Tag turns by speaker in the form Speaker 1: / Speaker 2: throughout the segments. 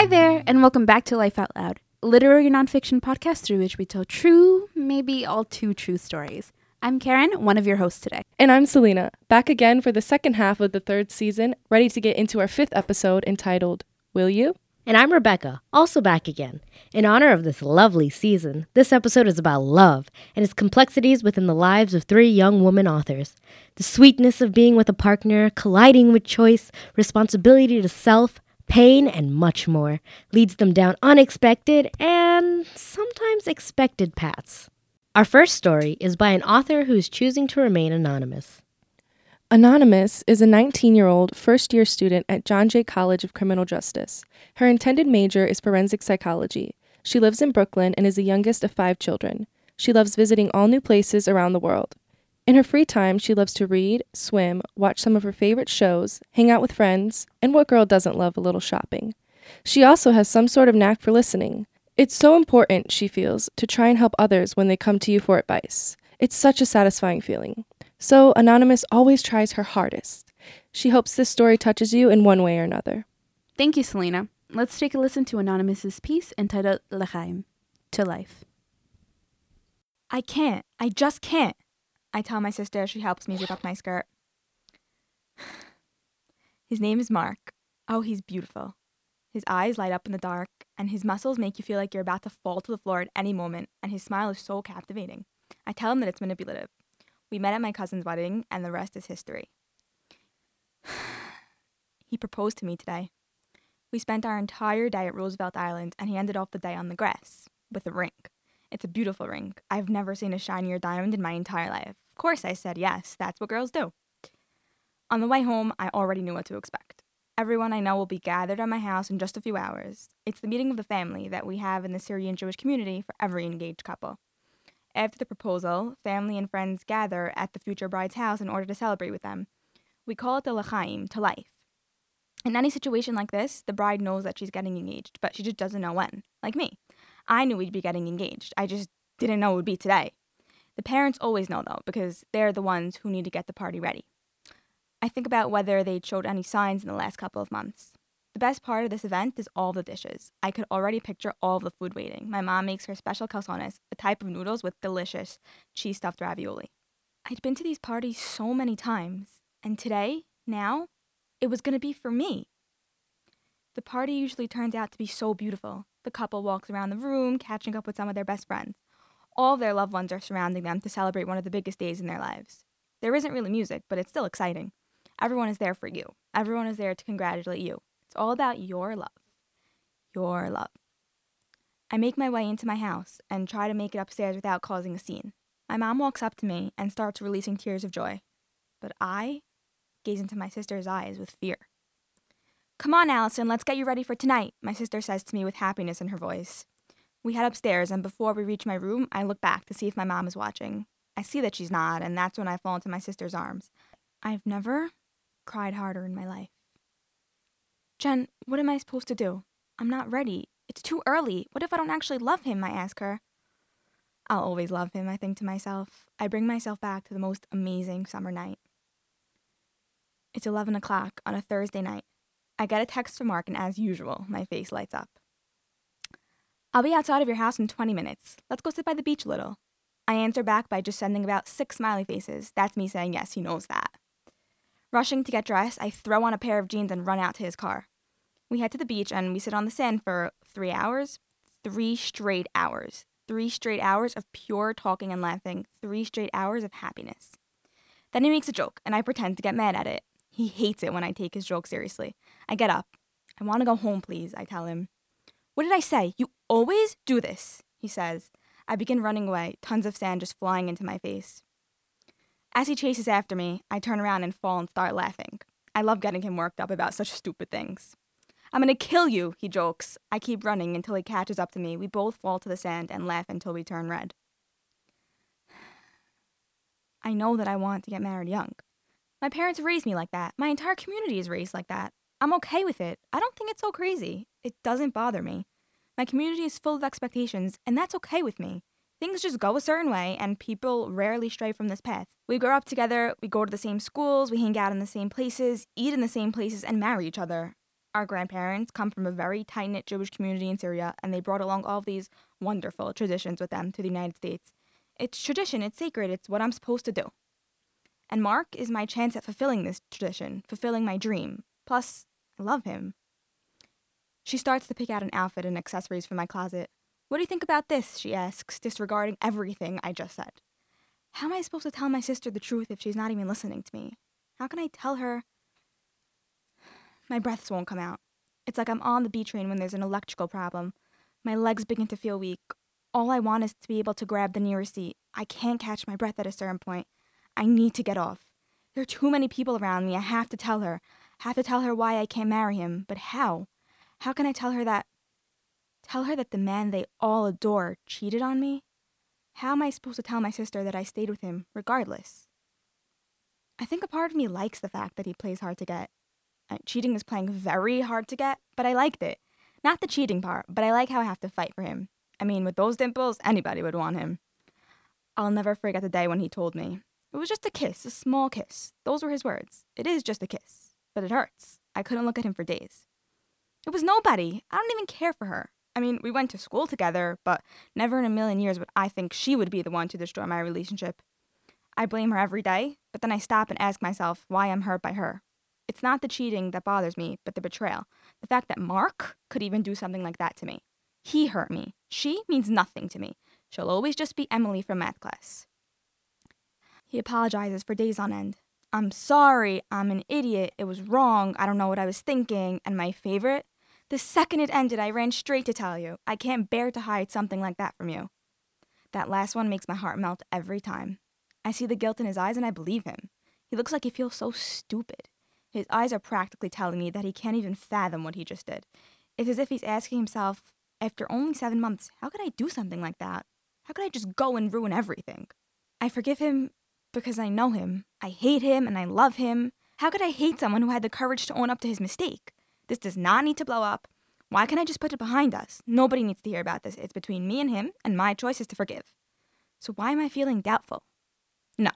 Speaker 1: Hi there, and welcome back to Life Out Loud, a literary nonfiction podcast through which we tell true, maybe all too true stories. I'm Karen, one of your hosts today.
Speaker 2: And I'm Selena, back again for the second half of the third season, ready to get into our fifth episode entitled Will You?
Speaker 3: And I'm Rebecca, also back again. In honor of this lovely season, this episode is about love and its complexities within the lives of three young woman authors. The sweetness of being with a partner, colliding with choice, responsibility to self, pain, and much more leads them down unexpected and sometimes expected paths. Our first story is by an author who is choosing to remain anonymous.
Speaker 2: Anonymous is a 19 year old first year student at John Jay College of Criminal Justice. Her intended major is forensic psychology. She lives in Brooklyn and is the youngest of five children. She loves visiting all new places around the world. In her free time, she loves to read, swim, watch some of her favorite shows, hang out with friends, and what girl doesn't love a little shopping? She also has some sort of knack for listening. It's so important, she feels, to try and help others when they come to you for advice. It's such a satisfying feeling. So, Anonymous always tries her hardest. She hopes this story touches you in one way or another.
Speaker 1: Thank you, Selena. Let's take a listen to Anonymous's piece entitled L'chaim, To Life.
Speaker 4: I can't. I just can't. I tell my sister she helps me zip up my skirt. His name is Mark. Oh, he's beautiful. His eyes light up in the dark, and his muscles make you feel like you're about to fall to the floor at any moment, and his smile is so captivating. I tell him that it's manipulative. We met at my cousin's wedding, and the rest is history. he proposed to me today. We spent our entire day at Roosevelt Island, and he ended off the day on the grass with a ring. It's a beautiful ring. I've never seen a shinier diamond in my entire life. Of course, I said yes, that's what girls do. On the way home, I already knew what to expect. Everyone I know will be gathered at my house in just a few hours. It's the meeting of the family that we have in the Syrian Jewish community for every engaged couple. After the proposal, family and friends gather at the future bride's house in order to celebrate with them. We call it the L'chaim, to life. In any situation like this, the bride knows that she's getting engaged, but she just doesn't know when, like me. I knew we'd be getting engaged. I just didn't know it would be today. The parents always know, though, because they're the ones who need to get the party ready. I think about whether they'd showed any signs in the last couple of months. The best part of this event is all the dishes. I could already picture all the food waiting. My mom makes her special calsones, a type of noodles with delicious cheese stuffed ravioli. I'd been to these parties so many times, and today, now, it was going to be for me. The party usually turns out to be so beautiful. The couple walks around the room, catching up with some of their best friends. All their loved ones are surrounding them to celebrate one of the biggest days in their lives. There isn't really music, but it's still exciting. Everyone is there for you. Everyone is there to congratulate you. It's all about your love. Your love. I make my way into my house and try to make it upstairs without causing a scene. My mom walks up to me and starts releasing tears of joy. But I gaze into my sister's eyes with fear. Come on, Allison, let's get you ready for tonight, my sister says to me with happiness in her voice. We head upstairs, and before we reach my room, I look back to see if my mom is watching. I see that she's not, and that's when I fall into my sister's arms. I've never cried harder in my life. Jen, what am I supposed to do? I'm not ready. It's too early. What if I don't actually love him? I ask her. I'll always love him, I think to myself. I bring myself back to the most amazing summer night. It's 11 o'clock on a Thursday night. I get a text from Mark, and as usual, my face lights up. I'll be outside of your house in 20 minutes. Let's go sit by the beach a little. I answer back by just sending about six smiley faces. That's me saying yes, he knows that. Rushing to get dressed, I throw on a pair of jeans and run out to his car. We head to the beach and we sit on the sand for three hours. Three straight hours. Three straight hours of pure talking and laughing. Three straight hours of happiness. Then he makes a joke, and I pretend to get mad at it. He hates it when I take his joke seriously. I get up. I want to go home, please, I tell him. What did I say? You always do this, he says. I begin running away, tons of sand just flying into my face. As he chases after me, I turn around and fall and start laughing. I love getting him worked up about such stupid things. I'm gonna kill you, he jokes. I keep running until he catches up to me. We both fall to the sand and laugh until we turn red. I know that I want to get married young. My parents raised me like that. My entire community is raised like that. I'm okay with it. I don't think it's so crazy. It doesn't bother me. My community is full of expectations, and that's okay with me. Things just go a certain way, and people rarely stray from this path. We grow up together, we go to the same schools, we hang out in the same places, eat in the same places, and marry each other. Our grandparents come from a very tight knit Jewish community in Syria, and they brought along all of these wonderful traditions with them to the United States. It's tradition, it's sacred, it's what I'm supposed to do. And Mark is my chance at fulfilling this tradition, fulfilling my dream. Plus, I love him. She starts to pick out an outfit and accessories from my closet. What do you think about this? she asks, disregarding everything I just said. How am I supposed to tell my sister the truth if she's not even listening to me? How can I tell her? My breaths won't come out. It's like I'm on the B train when there's an electrical problem. My legs begin to feel weak. All I want is to be able to grab the nearest seat. I can't catch my breath at a certain point. I need to get off. There are too many people around me. I have to tell her. I Have to tell her why I can't marry him. But how? How can I tell her that? Tell her that the man they all adore cheated on me? How am I supposed to tell my sister that I stayed with him regardless? I think a part of me likes the fact that he plays hard to get. Uh, cheating is playing very hard to get, but I liked it. Not the cheating part, but I like how I have to fight for him. I mean, with those dimples, anybody would want him. I'll never forget the day when he told me. It was just a kiss, a small kiss. Those were his words. It is just a kiss, but it hurts. I couldn't look at him for days. It was nobody. I don't even care for her. I mean, we went to school together, but never in a million years would I think she would be the one to destroy my relationship. I blame her every day, but then I stop and ask myself why I'm hurt by her. It's not the cheating that bothers me, but the betrayal. The fact that Mark could even do something like that to me. He hurt me. She means nothing to me. She'll always just be Emily from math class. He apologizes for days on end. I'm sorry, I'm an idiot, it was wrong, I don't know what I was thinking, and my favorite? The second it ended, I ran straight to tell you. I can't bear to hide something like that from you. That last one makes my heart melt every time. I see the guilt in his eyes and I believe him. He looks like he feels so stupid. His eyes are practically telling me that he can't even fathom what he just did. It's as if he's asking himself, after only seven months, how could I do something like that? How could I just go and ruin everything? I forgive him because I know him. I hate him and I love him. How could I hate someone who had the courage to own up to his mistake? This does not need to blow up. Why can't I just put it behind us? Nobody needs to hear about this. It's between me and him, and my choice is to forgive. So why am I feeling doubtful? No,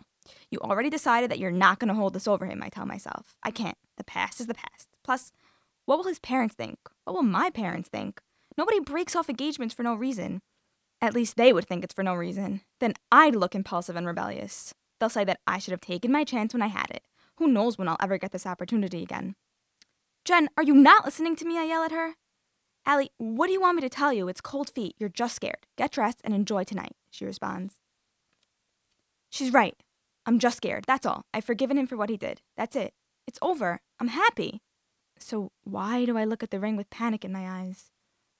Speaker 4: you already decided that you're not going to hold this over him, I tell myself. I can't. The past is the past. Plus, what will his parents think? What will my parents think? Nobody breaks off engagements for no reason. At least they would think it's for no reason. Then I'd look impulsive and rebellious. They'll say that I should have taken my chance when I had it. Who knows when I'll ever get this opportunity again? Jen, are you not listening to me? I yell at her. Allie, what do you want me to tell you? It's cold feet. You're just scared. Get dressed and enjoy tonight, she responds. She's right. I'm just scared. That's all. I've forgiven him for what he did. That's it. It's over. I'm happy. So why do I look at the ring with panic in my eyes?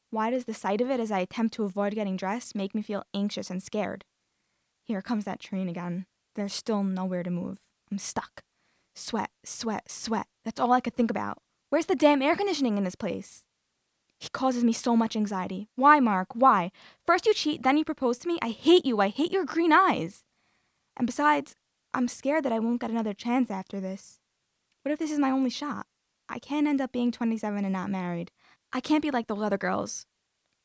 Speaker 4: Why does the sight of it as I attempt to avoid getting dressed make me feel anxious and scared? Here comes that train again. There's still nowhere to move. I'm stuck. Sweat, sweat, sweat. That's all I could think about. Where's the damn air conditioning in this place? He causes me so much anxiety. Why, Mark? Why? First you cheat, then you propose to me. I hate you. I hate your green eyes. And besides, I'm scared that I won't get another chance after this. What if this is my only shot? I can't end up being 27 and not married. I can't be like those other girls.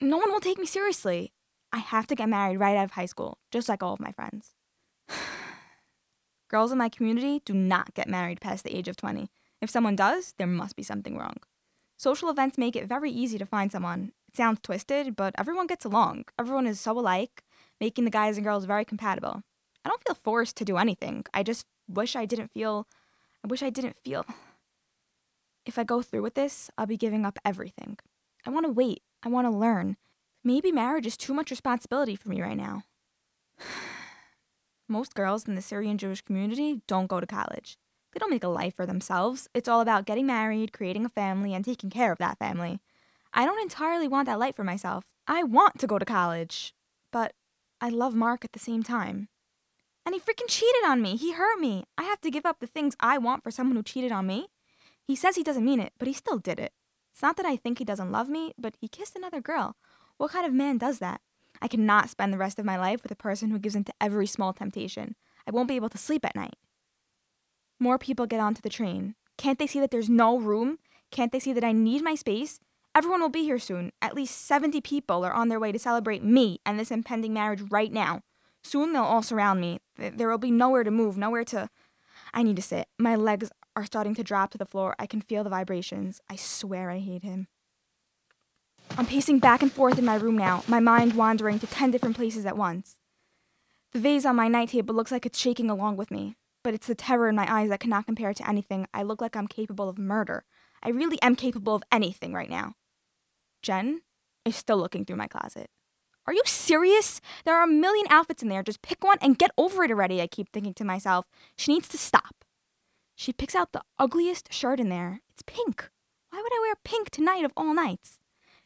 Speaker 4: No one will take me seriously. I have to get married right out of high school, just like all of my friends. Girls in my community do not get married past the age of 20. If someone does, there must be something wrong. Social events make it very easy to find someone. It sounds twisted, but everyone gets along. Everyone is so alike, making the guys and girls very compatible. I don't feel forced to do anything. I just wish I didn't feel. I wish I didn't feel. If I go through with this, I'll be giving up everything. I want to wait. I want to learn. Maybe marriage is too much responsibility for me right now. Most girls in the Syrian Jewish community don't go to college. They don't make a life for themselves. It's all about getting married, creating a family, and taking care of that family. I don't entirely want that life for myself. I want to go to college, but I love Mark at the same time. And he freaking cheated on me. He hurt me. I have to give up the things I want for someone who cheated on me. He says he doesn't mean it, but he still did it. It's not that I think he doesn't love me, but he kissed another girl. What kind of man does that? I cannot spend the rest of my life with a person who gives in to every small temptation. I won't be able to sleep at night. More people get onto the train. Can't they see that there's no room? Can't they see that I need my space? Everyone will be here soon. At least 70 people are on their way to celebrate me and this impending marriage right now. Soon they'll all surround me. There will be nowhere to move, nowhere to. I need to sit. My legs are starting to drop to the floor. I can feel the vibrations. I swear I hate him. I'm pacing back and forth in my room now, my mind wandering to 10 different places at once. The vase on my night table looks like it's shaking along with me, but it's the terror in my eyes that cannot compare to anything. I look like I'm capable of murder. I really am capable of anything right now. Jen is still looking through my closet. Are you serious? There are a million outfits in there. Just pick one and get over it already, I keep thinking to myself. She needs to stop. She picks out the ugliest shirt in there. It's pink. Why would I wear pink tonight of all nights?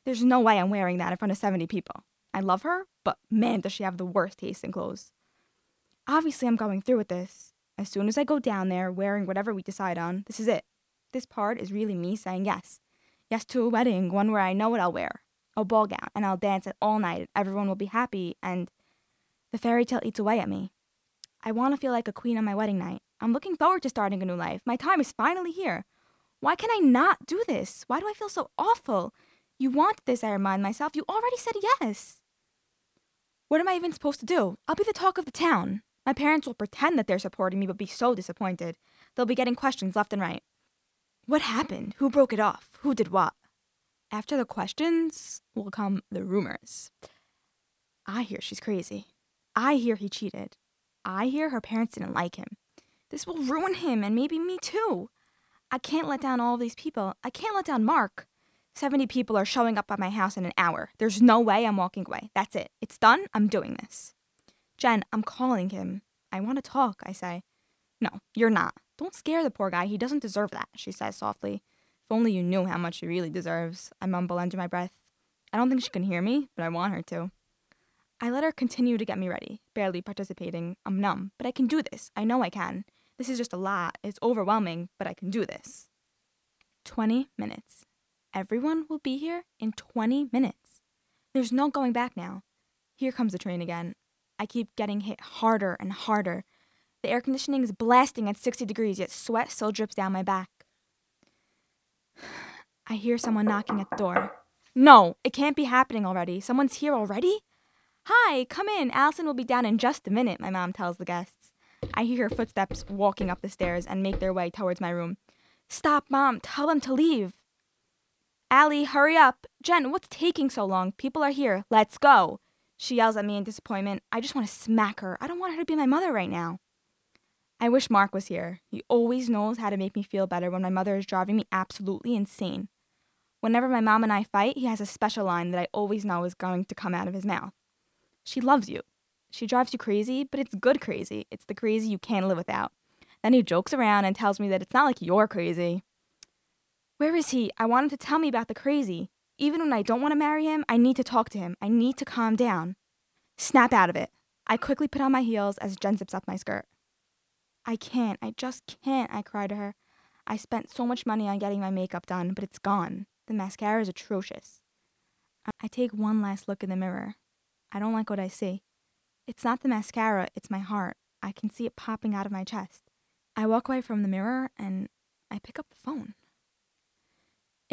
Speaker 4: There's no way I'm wearing that in front of 70 people. I love her, but man, does she have the worst taste in clothes. Obviously, I'm going through with this. As soon as I go down there wearing whatever we decide on, this is it. This part is really me saying yes. Yes to a wedding, one where I know what I'll wear a ball gown, and I'll dance it all night, and everyone will be happy, and the fairy tale eats away at me. I want to feel like a queen on my wedding night. I'm looking forward to starting a new life. My time is finally here. Why can I not do this? Why do I feel so awful? You want this, I remind myself. You already said yes. What am I even supposed to do? I'll be the talk of the town. My parents will pretend that they're supporting me, but be so disappointed. They'll be getting questions left and right. What happened? Who broke it off? Who did what? After the questions will come the rumors. I hear she's crazy. I hear he cheated. I hear her parents didn't like him. This will ruin him and maybe me too. I can't let down all of these people. I can't let down Mark. 70 people are showing up at my house in an hour. There's no way I'm walking away. That's it. It's done. I'm doing this. Jen, I'm calling him. I want to talk, I say. No, you're not. Don't scare the poor guy. He doesn't deserve that, she says softly. If only you knew how much he really deserves, I mumble under my breath. I don't think she can hear me, but I want her to. I let her continue to get me ready, barely participating. I'm numb, but I can do this. I know I can. This is just a lot. It's overwhelming, but I can do this. 20 minutes. Everyone will be here in 20 minutes. There's no going back now. Here comes the train again. I keep getting hit harder and harder. The air conditioning is blasting at 60 degrees, yet sweat still drips down my back. I hear someone knocking at the door. No, it can't be happening already. Someone's here already? Hi, come in. Allison will be down in just a minute, my mom tells the guests. I hear her footsteps walking up the stairs and make their way towards my room. Stop, Mom. Tell them to leave. Allie, hurry up. Jen, what's taking so long? People are here. Let's go. She yells at me in disappointment. I just want to smack her. I don't want her to be my mother right now. I wish Mark was here. He always knows how to make me feel better when my mother is driving me absolutely insane. Whenever my mom and I fight, he has a special line that I always know is going to come out of his mouth. She loves you. She drives you crazy, but it's good crazy. It's the crazy you can't live without. Then he jokes around and tells me that it's not like you're crazy. Where is he? I want him to tell me about the crazy. Even when I don't want to marry him, I need to talk to him. I need to calm down. Snap out of it. I quickly put on my heels as Jen zips up my skirt. I can't. I just can't, I cry to her. I spent so much money on getting my makeup done, but it's gone. The mascara is atrocious. I take one last look in the mirror. I don't like what I see. It's not the mascara, it's my heart. I can see it popping out of my chest. I walk away from the mirror and I pick up the phone.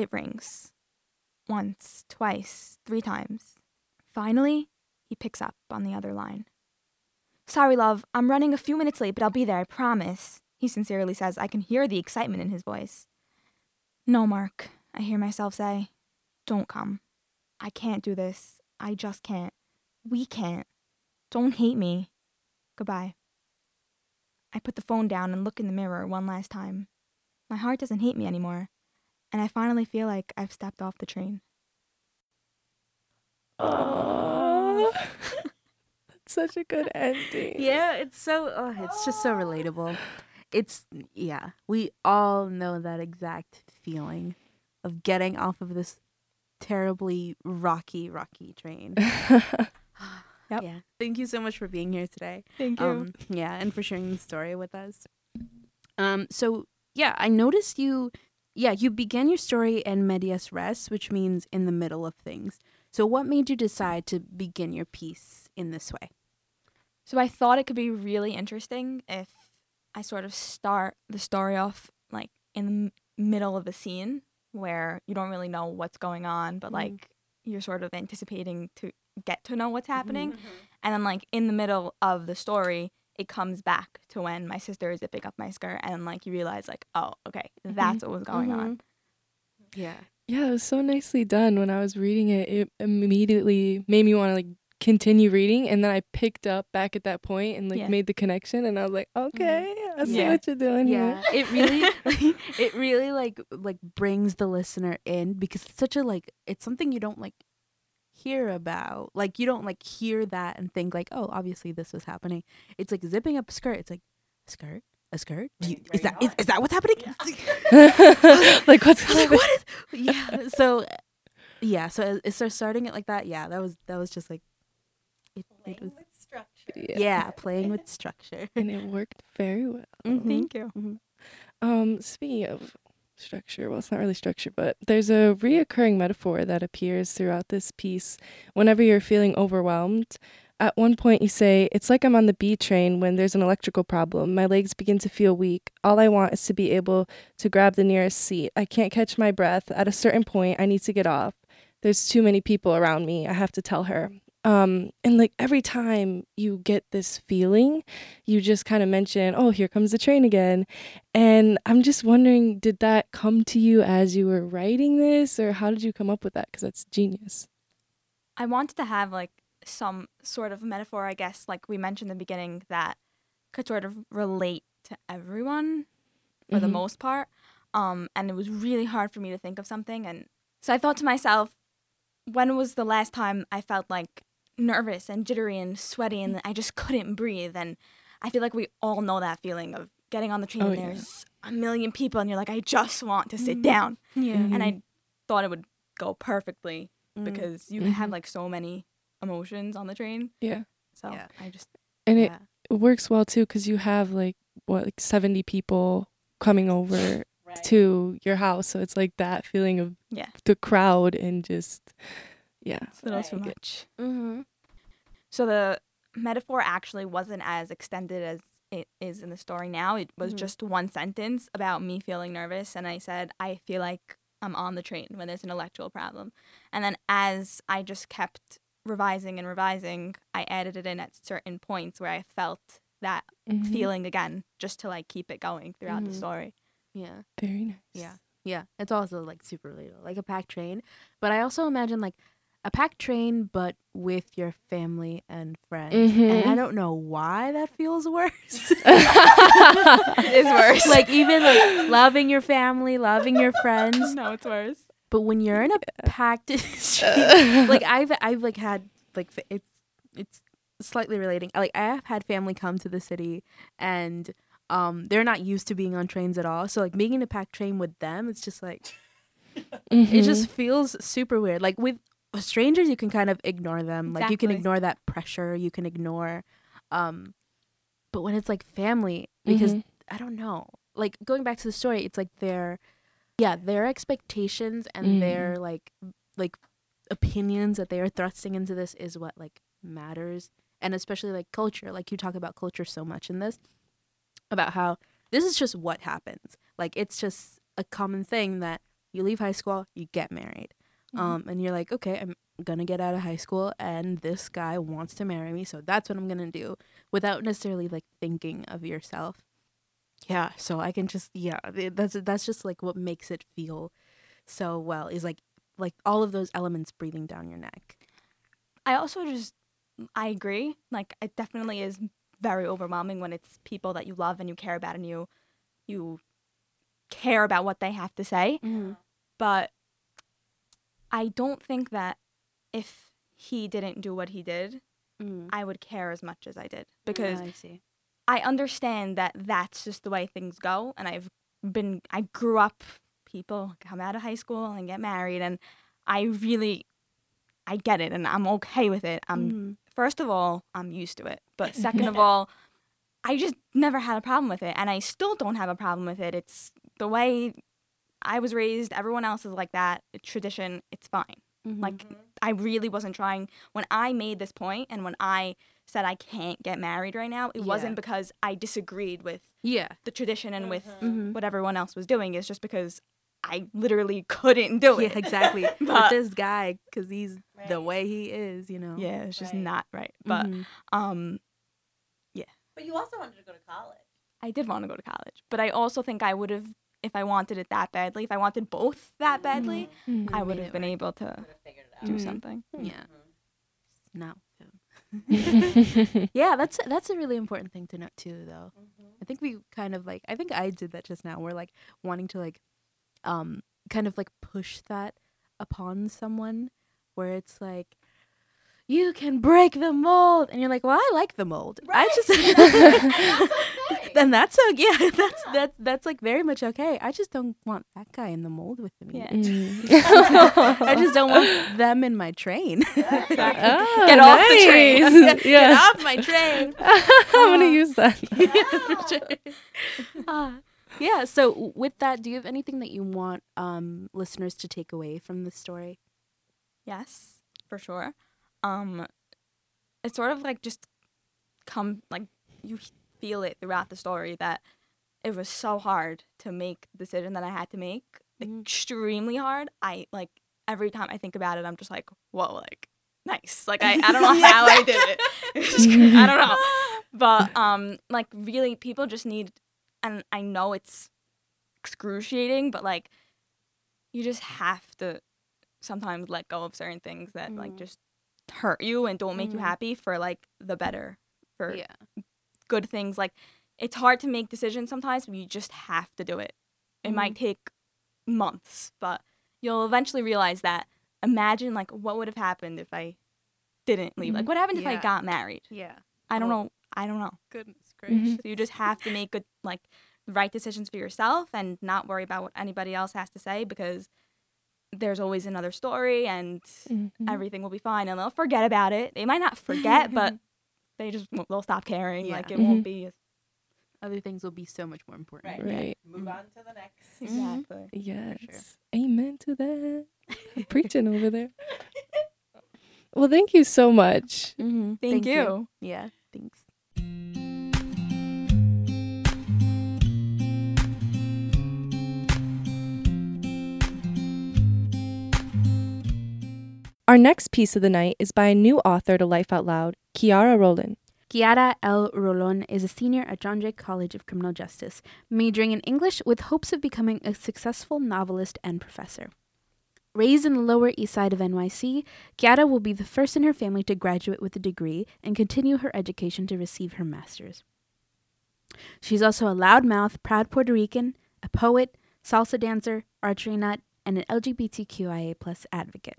Speaker 4: It rings. Once, twice, three times. Finally, he picks up on the other line. Sorry, love, I'm running a few minutes late, but I'll be there, I promise. He sincerely says. I can hear the excitement in his voice. No, Mark, I hear myself say. Don't come. I can't do this. I just can't. We can't. Don't hate me. Goodbye. I put the phone down and look in the mirror one last time. My heart doesn't hate me anymore, and I finally feel like I've stepped off the train.
Speaker 2: Oh. That's such a good ending.
Speaker 1: Yeah, it's so oh, it's just so relatable. It's yeah, we all know that exact feeling of getting off of this terribly rocky, rocky train.
Speaker 4: Yep.
Speaker 1: Yeah. Thank you so much for being here today.
Speaker 4: Thank you.
Speaker 1: Um, yeah, and for sharing the story with us. Um, so yeah, I noticed you. Yeah, you began your story in medias res, which means in the middle of things. So, what made you decide to begin your piece in this way?
Speaker 4: So I thought it could be really interesting if I sort of start the story off like in the middle of a scene where you don't really know what's going on, but
Speaker 1: Mhm.
Speaker 4: like you're sort of anticipating to get to know what's happening.
Speaker 1: Mm-hmm.
Speaker 4: And then like in the middle of the story, it comes back to when my sister is zipping up my skirt and like you realize like, oh, okay, mm-hmm. that's what was going on. Mm-hmm.
Speaker 1: Yeah.
Speaker 2: Yeah, it was so nicely done. When I was reading it, it immediately made me want to like continue reading, and then I picked up back at that point and like
Speaker 4: Yeah.
Speaker 2: made the connection, and I was like, mm-hmm. okay, I see
Speaker 4: Yeah.
Speaker 2: what you're doing
Speaker 1: Yeah,
Speaker 2: here.
Speaker 1: it really, like, it really like like brings the listener in because it's such a like it's something you don't like hear about. Like you don't like hear that and think like, oh, obviously this was happening. It's like zipping up a skirt. It's like a skirt, a skirt. Do you, is that is, is that what's happening?
Speaker 2: like what's
Speaker 1: I was like, what is? Yeah. So, yeah. So it starts starting it like that. Yeah. That was that was just like, it, it was yeah. playing with structure.
Speaker 2: and it worked very well.
Speaker 1: Mhm.
Speaker 4: Thank you.
Speaker 2: Um, speaking of structure, well, it's not really structure, but there's a reoccurring metaphor that appears throughout this piece whenever you're feeling overwhelmed. At one point, you say, It's like I'm on the B train when there's an electrical problem. My legs begin to feel weak. All I want is to be able to grab the nearest seat. I can't catch my breath. At a certain point, I need to get off. There's too many people around me. I have to tell her. Um, and like every time you get this feeling, you just kind of mention, Oh, here comes the train again. And I'm just wondering, did that come to you as you were writing this, or how did you come up with that? Because that's genius.
Speaker 4: I wanted to have like some sort of metaphor, I guess, like we mentioned in the beginning, that could sort of relate to everyone for the
Speaker 2: Mhm.
Speaker 4: most part. Um, and it was really hard for me to think of something. And so I thought to myself, when was the last time I felt like nervous and jittery and sweaty and I just couldn't breathe? And I feel like we all know that feeling of getting on the train
Speaker 2: Oh,
Speaker 4: and
Speaker 2: yeah.
Speaker 4: there's a million people and you're like, I just want to sit
Speaker 1: Mhm.
Speaker 4: down.
Speaker 1: Yeah.
Speaker 4: And I thought it would go perfectly
Speaker 1: Mm.
Speaker 4: because you
Speaker 2: Mhm.
Speaker 4: have like so many emotions on the train.
Speaker 2: Yeah.
Speaker 4: So
Speaker 1: Yeah.
Speaker 4: I just
Speaker 2: And it,
Speaker 1: yeah.
Speaker 2: it works well too, because you have like, what, like 70 people coming over to your house. So it's like that feeling of
Speaker 4: Yeah.
Speaker 2: the crowd and just, yeah.
Speaker 4: it's a little too much.
Speaker 1: Mm-hmm.
Speaker 4: So the metaphor actually wasn't as extended as it is in the story now. It was
Speaker 1: Mhm.
Speaker 4: just one sentence about me feeling nervous and I said I feel like I'm on the train when there's an electrical problem. And then as I just kept revising and revising, I added it in at certain points where I felt that
Speaker 2: Mhm.
Speaker 4: feeling again just to like keep it going throughout the
Speaker 1: Mhm.
Speaker 4: story.
Speaker 1: Yeah.
Speaker 2: Very nice.
Speaker 1: Yeah. Yeah. It's also like super relatable, like a packed train. But I also imagine like a packed train, but with your family and friends. And I
Speaker 2: Mhm.
Speaker 1: don't know why that feels worse.
Speaker 4: It is worse.
Speaker 1: like even like loving your family, loving your friends.
Speaker 4: no, it's worse.
Speaker 1: But when you're in a packed train, like I've I've like had like it's it's slightly relating. Like I have had family come to the city and um they're not used to being on trains at all. So like being in a packed train with them, it's just like it
Speaker 2: Mhm.
Speaker 1: just feels super weird. Like with strangers, you can kind of ignore them. Like you can ignore that pressure. You can ignore, um, but when it's like family, because
Speaker 2: Mhm.
Speaker 1: I don't know. Like going back to the story, it's like their, yeah, their expectations and
Speaker 2: Mm.
Speaker 1: their like like opinions that they are thrusting into this is what like matters, and especially like culture. Like you talk about culture so much in this, about how this is just what happens. Like it's just a common thing that you leave high school, you get married. Um, and you're like, okay, I'm gonna get out of high school, and this guy wants to marry me, so that's what I'm gonna do, without necessarily like thinking of yourself. Yeah, so I can just yeah, that's that's just like what makes it feel so well is like like all of those elements breathing down your neck.
Speaker 4: I also just I agree. Like it definitely is very overwhelming when it's people that you love and you care about and you you care about what they have to say. But I don't think that if he didn't do what he did, I would care as much as I did because
Speaker 1: I see.
Speaker 4: I understand that that's just the way things go and I've been I grew up people come out of high school and get married and I really I get it and I'm okay with it. I'm
Speaker 1: Mhm.
Speaker 4: first of all, I'm used to it. But second of all, I just never had a problem with it. And I still don't have a problem with it. It's the way I was raised. Everyone else is like that. Tradition. It's fine.
Speaker 1: Mm-hmm.
Speaker 4: Like, I really wasn't trying. When I made this point and when I said I can't get married right now, it
Speaker 1: Yeah.
Speaker 4: wasn't because I disagreed with
Speaker 1: yeah.
Speaker 4: the tradition and with
Speaker 1: Mhm.
Speaker 4: what everyone else was doing. It's just because I literally couldn't do it.
Speaker 1: Yeah, exactly. But
Speaker 4: But-
Speaker 1: this guy, because he's the way he is, you know.
Speaker 4: yeah, it's just
Speaker 5: Right.
Speaker 4: not right. But
Speaker 1: Mhm.
Speaker 4: um,
Speaker 5: But you also wanted to go to college.
Speaker 4: I did want to go to college, but I also think I would have, if I wanted it that badly, if I wanted both that badly,
Speaker 2: Mm.
Speaker 4: I would have been
Speaker 1: work.
Speaker 4: able to
Speaker 5: Would have figured it out.
Speaker 4: do
Speaker 1: Mhm.
Speaker 4: something.
Speaker 1: yeah. No. yeah, that's that's a really important thing to note too, though. I think we kind of like I think I did that just now. We're like wanting to like um kind of like push that upon someone where it's like you can break the mold and you're like, "Well, I like the mold." I just Then that's okay. Yeah, that's that's that's like very much okay. I just don't want that guy in the mold with me.
Speaker 4: Yeah.
Speaker 2: Mm.
Speaker 1: I just don't want them in my train.
Speaker 2: Oh,
Speaker 4: Get off the train.
Speaker 1: Get
Speaker 2: yeah.
Speaker 1: off my train.
Speaker 2: I'm gonna use that.
Speaker 1: For sure. Ah, yeah. So with that, do you have anything that you want um, listeners to take away from this story?
Speaker 4: Yes, for sure. Um, it's sort of like just come like you feel it throughout the story that it was so hard to make the decision that I had to make.
Speaker 1: Mhm.
Speaker 4: Extremely hard. I like every time I think about it, I'm just like, whoa, like nice. Like I, I don't know how I did it. Cra- I don't know. But um, like really, people just need, and I know it's excruciating, but like you just have to sometimes let go of certain things that like
Speaker 1: Mhm.
Speaker 4: just hurt you and don't make you
Speaker 1: Mhm.
Speaker 4: happy for like the better for
Speaker 1: Yeah.
Speaker 4: Good things like it's hard to make decisions sometimes but you just have to do it. It might take months but you'll eventually realize that. Imagine like what would have happened if i didn't leave? Like what happened if i got married?
Speaker 1: Yeah.
Speaker 4: i don't
Speaker 1: Oh.
Speaker 4: know i don't know.
Speaker 1: Goodness
Speaker 2: Mhm.
Speaker 4: so you just have to make good like right decisions for yourself and not worry about what anybody else has to say because there's always another story and
Speaker 2: Mhm.
Speaker 4: everything will be fine and they'll forget about it. They might not forget but they just won't- they'll stop caring
Speaker 1: Yeah.
Speaker 4: like it
Speaker 2: Mhm.
Speaker 4: won't be as
Speaker 1: Other things will be so much more important.
Speaker 2: Right.
Speaker 5: Move on to the next.
Speaker 4: exactly
Speaker 2: Yes. Amen to that. Preaching over there. Well, thank you so much.
Speaker 1: Mm-hmm.
Speaker 4: Thank, you.
Speaker 1: Yeah. Thanks.
Speaker 2: Our next piece of the night is by a new author to Life Out Loud, Kiara Rowland.
Speaker 1: Chiara L. Rolon is a senior at John Jay College of Criminal Justice, majoring in English with hopes of becoming a successful novelist and professor. Raised in the Lower East Side of NYC, Chiara will be the first in her family to graduate with a degree and continue her education to receive her master's. She's also a loudmouth, proud Puerto Rican, a poet, salsa dancer, archery nut, and an LGBTQIA advocate.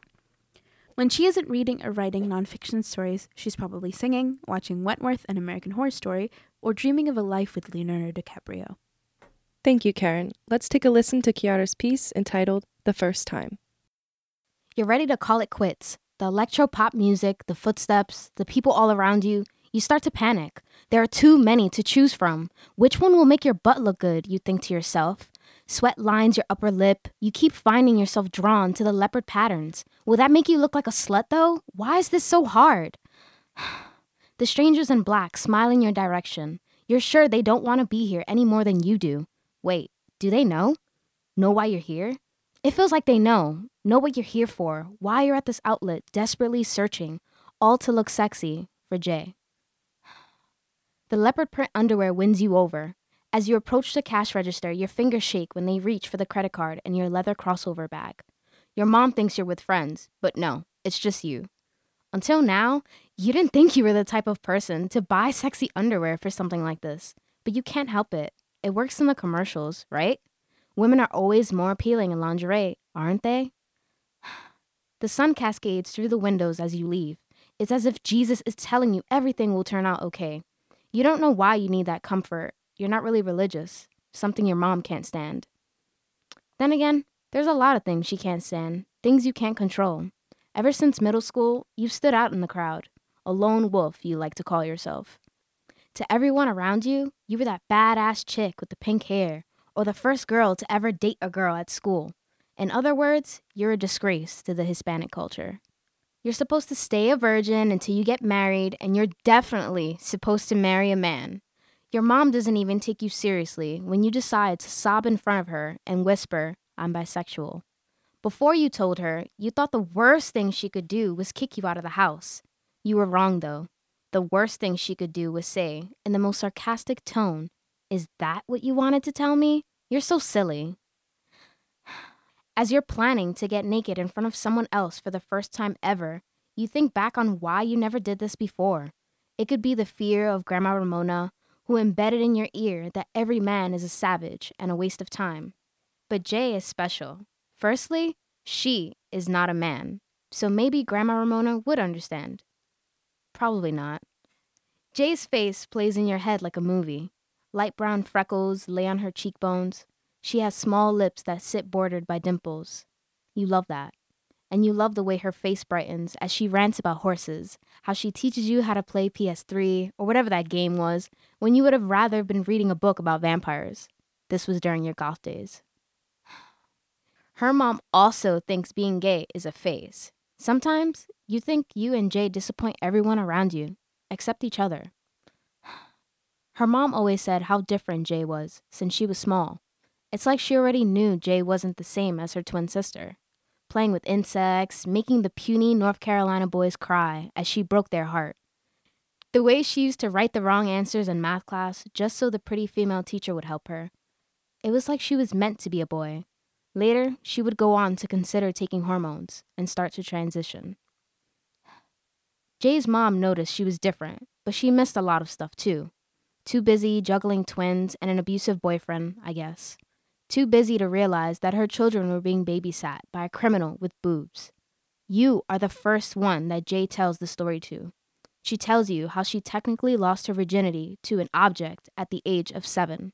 Speaker 1: When she isn't reading or writing nonfiction stories, she's probably singing, watching Wentworth and American Horror Story, or dreaming of a life with Leonardo DiCaprio.
Speaker 2: Thank you, Karen. Let's take a listen to Kiara's piece entitled The First Time.
Speaker 6: You're ready to call it quits. The electro pop music, the footsteps, the people all around you, you start to panic. There are too many to choose from. Which one will make your butt look good, you think to yourself? Sweat lines your upper lip. You keep finding yourself drawn to the leopard patterns. Will that make you look like a slut, though? Why is this so hard? the strangers in black smile in your direction. You're sure they don't want to be here any more than you do. Wait, do they know? Know why you're here? It feels like they know. Know what you're here for, why you're at this outlet, desperately searching, all to look sexy for Jay. The leopard print underwear wins you over. As you approach the cash register, your fingers shake when they reach for the credit card and your leather crossover bag. Your mom thinks you're with friends, but no, it's just you. Until now, you didn't think you were the type of person to buy sexy underwear for something like this, but you can't help it. It works in the commercials, right? Women are always more appealing in lingerie, aren't they? The sun cascades through the windows as you leave. It's as if Jesus is telling you everything will turn out okay. You don't know why you need that comfort. You're not really religious, something your mom can't stand. Then again, there's a lot of things she can't stand, things you can't control. Ever since middle school, you've stood out in the crowd. a lone wolf, you like to call yourself. To everyone around you, you were that badass chick with the pink hair, or the first girl to ever date a girl at school. In other words, you're a disgrace to the Hispanic culture. You're supposed to stay a virgin until you get married, and you're definitely supposed to marry a man. Your mom doesn't even take you seriously when you decide to sob in front of her and whisper, I'm bisexual. Before you told her, you thought the worst thing she could do was kick you out of the house. You were wrong, though. The worst thing she could do was say, in the most sarcastic tone, Is that what you wanted to tell me? You're so silly. As you're planning to get naked in front of someone else for the first time ever, you think back on why you never did this before. It could be the fear of Grandma Ramona, who embedded in your ear that every man is a savage and a waste of time. But Jay is special. Firstly, she is not a man, so maybe Grandma Ramona would understand. Probably not. Jay's face plays in your head like a movie. Light brown freckles lay on her cheekbones. She has small lips that sit bordered by dimples. You love that. And you love the way her face brightens as she rants about horses, how she teaches you how to play PS3 or whatever that game was when you would have rather been reading a book about vampires. This was during your goth days. Her mom also thinks being gay is a phase. Sometimes you think you and Jay disappoint everyone around you, except each other. Her mom always said how different Jay was since she was small. It's like she already knew Jay wasn't the same as her twin sister. Playing with insects, making the puny North Carolina boys cry as she broke their heart. The way she used to write the wrong answers in math class just so the pretty female teacher would help her. It was like she was meant to be a boy. Later, she would go on to consider taking hormones and start to transition. Jay's mom noticed she was different, but she missed a lot of stuff too. Too busy juggling twins and an abusive boyfriend, I guess. Too busy to realize that her children were being babysat by a criminal with boobs. You are the first one that Jay tells the story to. She tells you how she technically lost her virginity to an object at the age of seven.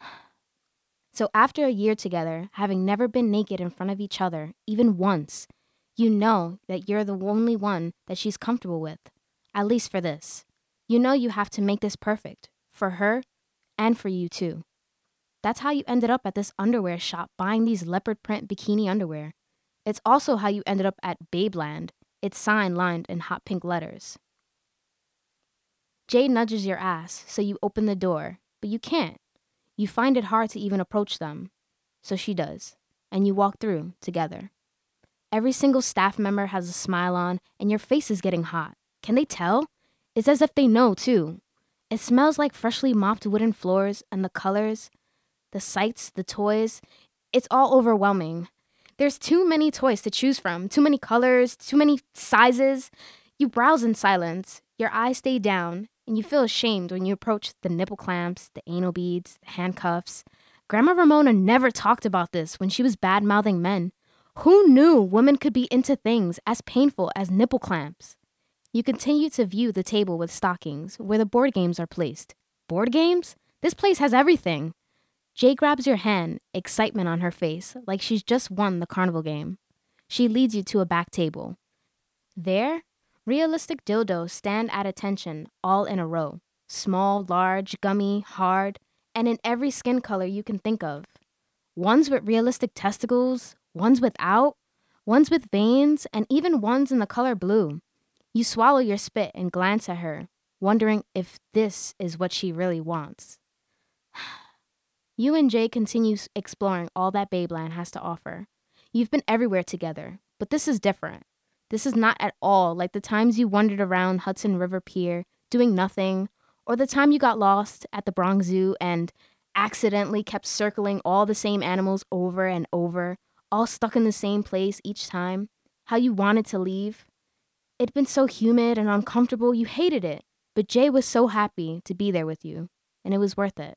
Speaker 6: So, after a year together, having never been naked in front of each other, even once, you know that you're the only one that she's comfortable with, at least for this. You know you have to make this perfect for her and for you too. That's how you ended up at this underwear shop buying these leopard print bikini underwear. It's also how you ended up at Babeland, its sign lined in hot pink letters. Jay nudges your ass, so you open the door, but you can't. You find it hard to even approach them. So she does, and you walk through together. Every single staff member has a smile on, and your face is getting hot. Can they tell? It's as if they know, too. It smells like freshly mopped wooden floors, and the colors, the sights, the toys, it's all overwhelming. There's too many toys to choose from, too many colors, too many sizes. You browse in silence, your eyes stay down, and you feel ashamed when you approach the nipple clamps, the anal beads, the handcuffs. Grandma Ramona never talked about this when she was bad mouthing men. Who knew women could be into things as painful as nipple clamps? You continue to view the table with stockings where the board games are placed. Board games? This place has everything. Jay grabs your hand, excitement on her face, like she's just won the carnival game. She leads you to a back table. There, Realistic dildos stand at attention all in a row small, large, gummy, hard, and in every skin color you can think of. Ones with realistic testicles, ones without, ones with veins, and even ones in the color blue. You swallow your spit and glance at her, wondering if this is what she really wants. You and Jay continue exploring all that Babeland has to offer. You've been everywhere together, but this is different. This is not at all like the times you wandered around Hudson River Pier doing nothing, or the time you got lost at the Bronx Zoo and accidentally kept circling all the same animals over and over, all stuck in the same place each time, how you wanted to leave. It'd been so humid and uncomfortable, you hated it, but Jay was so happy to be there with you, and it was worth it.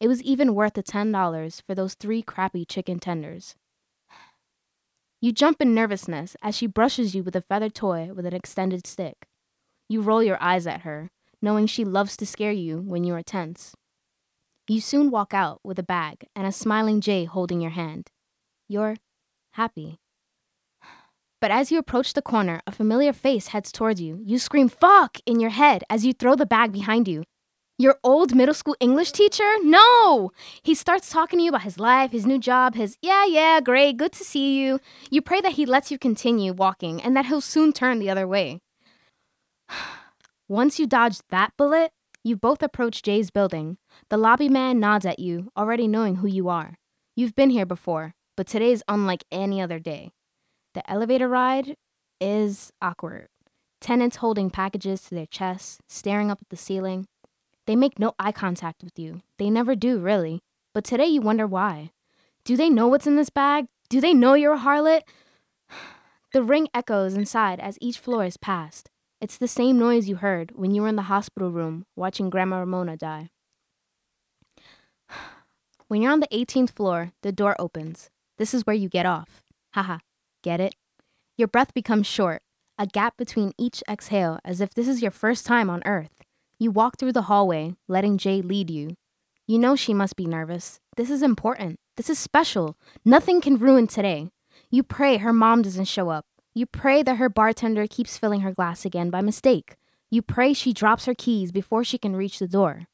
Speaker 6: It was even worth the $10 for those three crappy chicken tenders. You jump in nervousness as she brushes you with a feather toy with an extended stick. You roll your eyes at her, knowing she loves to scare you when you are tense. You soon walk out with a bag and a smiling Jay holding your hand. You're happy. But as you approach the corner, a familiar face heads towards you. You scream, fuck, in your head as you throw the bag behind you. Your old middle school English teacher? No! He starts talking to you about his life, his new job, his, yeah, yeah, great, good to see you. You pray that he lets you continue walking and that he'll soon turn the other way. Once you dodge that bullet, you both approach Jay's building. The lobby man nods at you, already knowing who you are. You've been here before, but today is unlike any other day. The elevator ride is awkward. Tenants holding packages to their chests, staring up at the ceiling. They make no eye contact with you. They never do, really. But today you wonder why. Do they know what's in this bag? Do they know you're a harlot? The ring echoes inside as each floor is passed. It's the same noise you heard when you were in the hospital room watching Grandma Ramona die. When you're on the 18th floor, the door opens. This is where you get off. Haha, get it? Your breath becomes short, a gap between each exhale as if this is your first time on Earth. You walk through the hallway, letting Jay lead you. You know she must be nervous. This is important. This is special. Nothing can ruin today. You pray her mom doesn't show up. You pray that her bartender keeps filling her glass again by mistake. You pray she drops her keys before she can reach the door.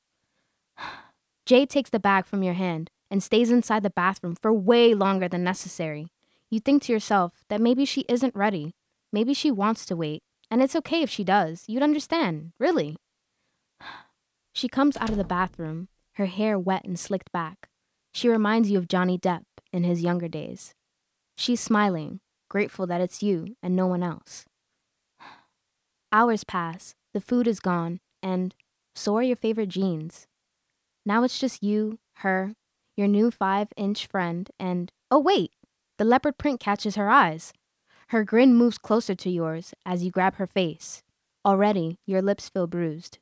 Speaker 6: Jay takes the bag from your hand and stays inside the bathroom for way longer than necessary. You think to yourself that maybe she isn't ready. Maybe she wants to wait. And it's okay if she does. You'd understand, really. She comes out of the bathroom, her hair wet and slicked back. She reminds you of Johnny Depp in his younger days. She's smiling, grateful that it's you and no one else. Hours pass, the food is gone, and so are your favorite jeans. Now it's just you, her, your new five inch friend, and oh, wait! The leopard print catches her eyes. Her grin moves closer to yours as you grab her face. Already, your lips feel bruised.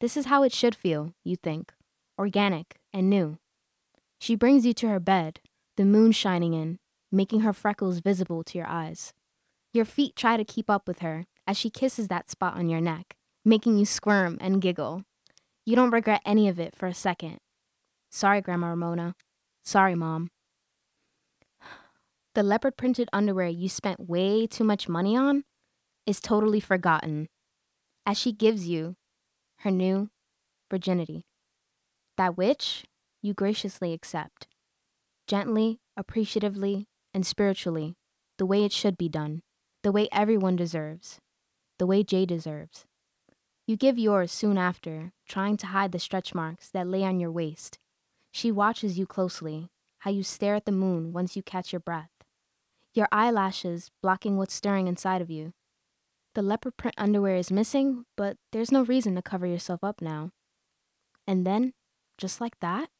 Speaker 6: This is how it should feel, you think organic and new. She brings you to her bed, the moon shining in, making her freckles visible to your eyes. Your feet try to keep up with her as she kisses that spot on your neck, making you squirm and giggle. You don't regret any of it for a second. Sorry, Grandma Ramona. Sorry, Mom. The leopard printed underwear you spent way too much money on is totally forgotten as she gives you her new virginity. That which you graciously accept, gently, appreciatively, and spiritually, the way it should be done, the way everyone deserves, the way Jay deserves. You give yours soon after, trying to hide the stretch marks that lay on your waist. She watches you closely, how you stare at the moon once you catch your breath, your eyelashes blocking what's stirring inside of you. The leopard print underwear is missing, but there's no reason to cover yourself up now. And then, just like that,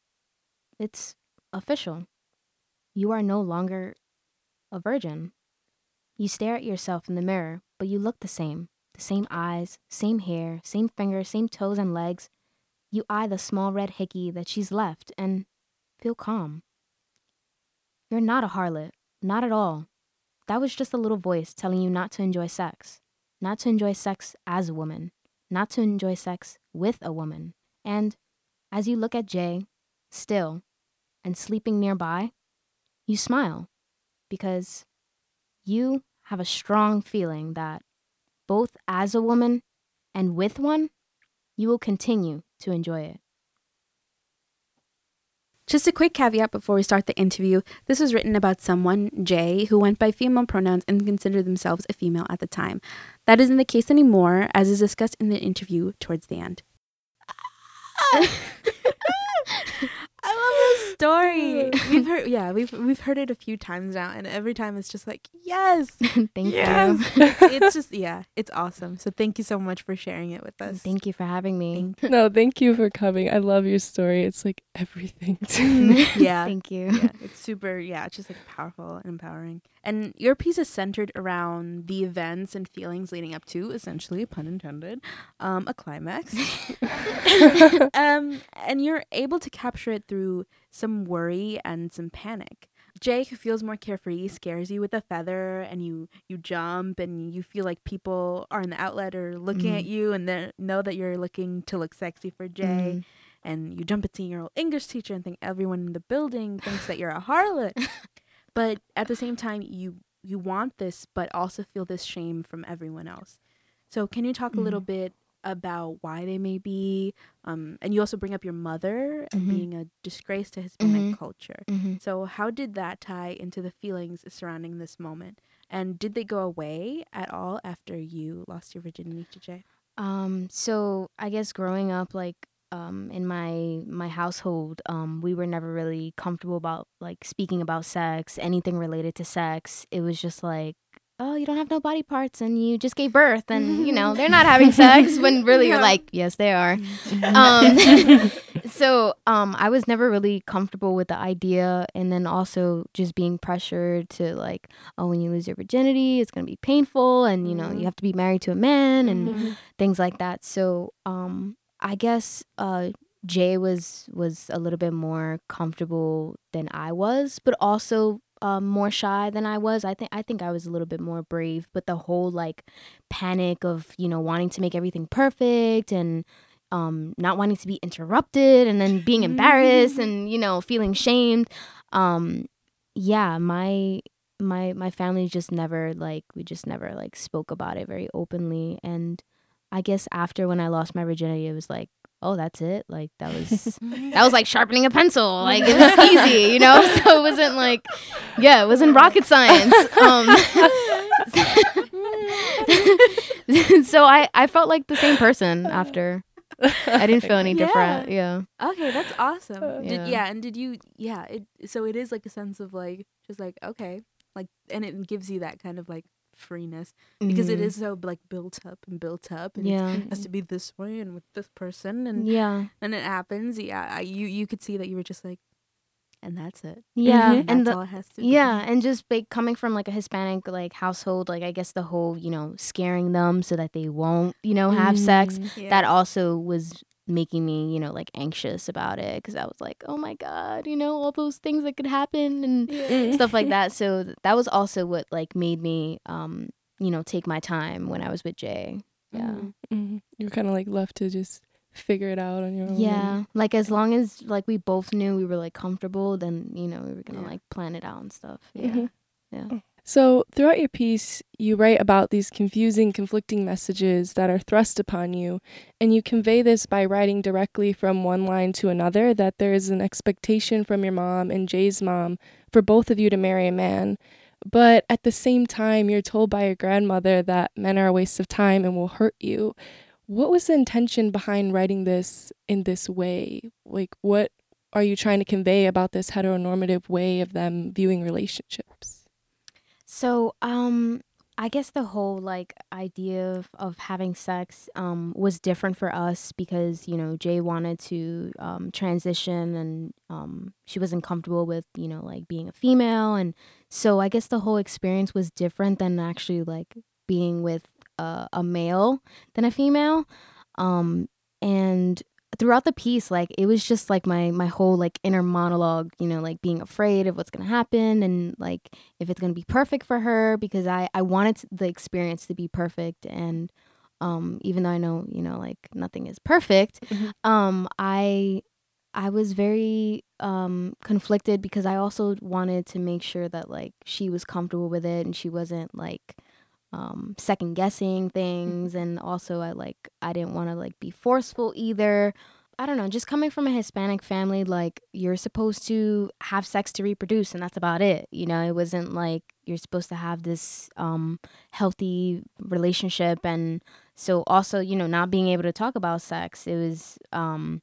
Speaker 6: it's official. You are no longer a virgin. You stare at yourself in the mirror, but you look the same. The same eyes, same hair, same fingers, same toes and legs. You eye the small red hickey that she's left and feel calm. You're not a harlot, not at all. That was just a little voice telling you not to enjoy sex, not to enjoy sex as a woman, not to enjoy sex with a woman. And as you look at Jay, still, and sleeping nearby, you smile because you have a strong feeling that both as a woman and with one, you will continue to enjoy it.
Speaker 1: Just a quick caveat before we start the interview. This was written about someone, Jay, who went by female pronouns and considered themselves a female at the time. That isn't the case anymore, as is discussed in the interview towards the end. I love this story. We've heard, yeah, we've we've heard it a few times now, and every time it's just like, yes,
Speaker 6: Thank
Speaker 1: yes.
Speaker 6: you.
Speaker 1: it's just, yeah, it's awesome. So thank you so much for sharing it with us.
Speaker 6: Thank you for having me.
Speaker 1: Thank
Speaker 2: No, thank you for coming. I love your story. It's like everything to me.
Speaker 1: yeah,
Speaker 6: Thank you.
Speaker 1: yeah, it's super. Yeah, it's just like powerful and empowering. And your piece is centered around the events and feelings leading up to, essentially, pun intended, um, a climax. um, and you're able to capture it through some worry and some panic. Jay, who feels more carefree, scares you with a feather, and you you jump, and you feel like people are in the outlet or looking at you, and then know that you're looking to look sexy for Jay.
Speaker 6: Mhm.
Speaker 1: And you jump at seeing your old English teacher and think everyone in the building thinks that you're a harlot. but at the same time, you you want this but also feel this shame from everyone else. So can you talk a little bit about why they may be um and you also bring up your mother and
Speaker 6: Mhm.
Speaker 1: being a disgrace to Hispanic
Speaker 6: Mhm.
Speaker 1: culture.
Speaker 6: Mm-hmm.
Speaker 1: So how did that tie into the feelings surrounding this moment? And did they go away at all after you lost your virginity to Jay?
Speaker 6: Um, so I guess growing up, like, um, in my my household, um, we were never really comfortable about like speaking about sex, anything related to sex. It was just like, oh, you don't have no body parts, and you just gave birth, and you know they're not having sex. When really you're like, yes, they are. um, so um, I was never really comfortable with the idea, and then also just being pressured to like, oh, when you lose your virginity, it's gonna be painful, and you know you have to be married to a man, and
Speaker 1: Mhm.
Speaker 6: things like that. So um, I guess uh, Jay was was a little bit more comfortable than I was, but also um, more shy than I was. I think I think I was a little bit more brave, but the whole like panic of you know wanting to make everything perfect and um, not wanting to be interrupted and then being embarrassed and you know feeling shamed. Um, yeah, my my my family just never like we just never like spoke about it very openly and I guess after when I lost my virginity it was like oh that's it like that was that was like sharpening a pencil like it was easy you know so it wasn't like yeah it wasn't rocket science um so I I felt like the same person after I didn't feel any different yeah
Speaker 1: Okay, that's awesome.
Speaker 2: Uh,
Speaker 1: Did,
Speaker 6: Yeah.
Speaker 1: yeah, and did you? Yeah, it. So it is like a sense of like just like okay, like, and it gives you that kind of like freeness because it
Speaker 6: Mhm.
Speaker 1: is so like built up and built up, and yeah. it
Speaker 6: yeah
Speaker 1: has to be this way and with this person, and
Speaker 6: yeah
Speaker 1: and it happens. Yeah, I, you you could see that you were just like, and that's it.
Speaker 6: yeah
Speaker 1: And
Speaker 6: and
Speaker 1: that's
Speaker 6: the
Speaker 1: all it has to be.
Speaker 6: Yeah, and just like coming from like a Hispanic like household, like I guess the whole you know scaring them so that they won't you know have sex.
Speaker 1: Yeah.
Speaker 6: That also was making me you know like anxious about it because I was like, oh my god, you know all those things that could happen and
Speaker 1: Yeah.
Speaker 6: stuff like that. So th- that was also what like made me um you know take my time when I was with Jay. Yeah.
Speaker 1: Mhm.
Speaker 2: Mhm. You're kind of like left to just figure it out on your own.
Speaker 6: Yeah, like as long as like we both knew we were like comfortable, then you know we were gonna
Speaker 1: Yeah.
Speaker 6: like plan it out and stuff.
Speaker 1: Yeah.
Speaker 2: Mhm.
Speaker 6: Yeah.
Speaker 2: So, throughout your piece, you write about these confusing, conflicting messages that are thrust upon you, and you convey this by writing directly from one line to another that there is an expectation from your mom and Jay's mom for both of you to marry a man. But at the same time, you're told by your grandmother that men are a waste of time and will hurt you. What was the intention behind writing this in this way? Like, what are you trying to convey about this heteronormative way of them viewing relationships?
Speaker 6: So, um, I guess the whole like idea of, of having sex um was different for us because you know Jay wanted to um transition and um she wasn't comfortable with you know like being a female. And so I guess the whole experience was different than actually like being with a, a male than a female. Um and throughout the piece like it was just like my my whole like inner monologue you know like being afraid of what's gonna happen and like if it's gonna be perfect for her because I I wanted the experience to be perfect and um even though I know you know like nothing is perfect
Speaker 2: Mhm.
Speaker 6: um I I was very um conflicted because I also wanted to make sure that like she was comfortable with it and she wasn't like um second guessing things and also I like I didn't want to like be forceful either. I don't know, just coming from a Hispanic family like you're supposed to have sex to reproduce and that's about it. You know, it wasn't like you're supposed to have this um healthy relationship and so also, you know, not being able to talk about sex, it was um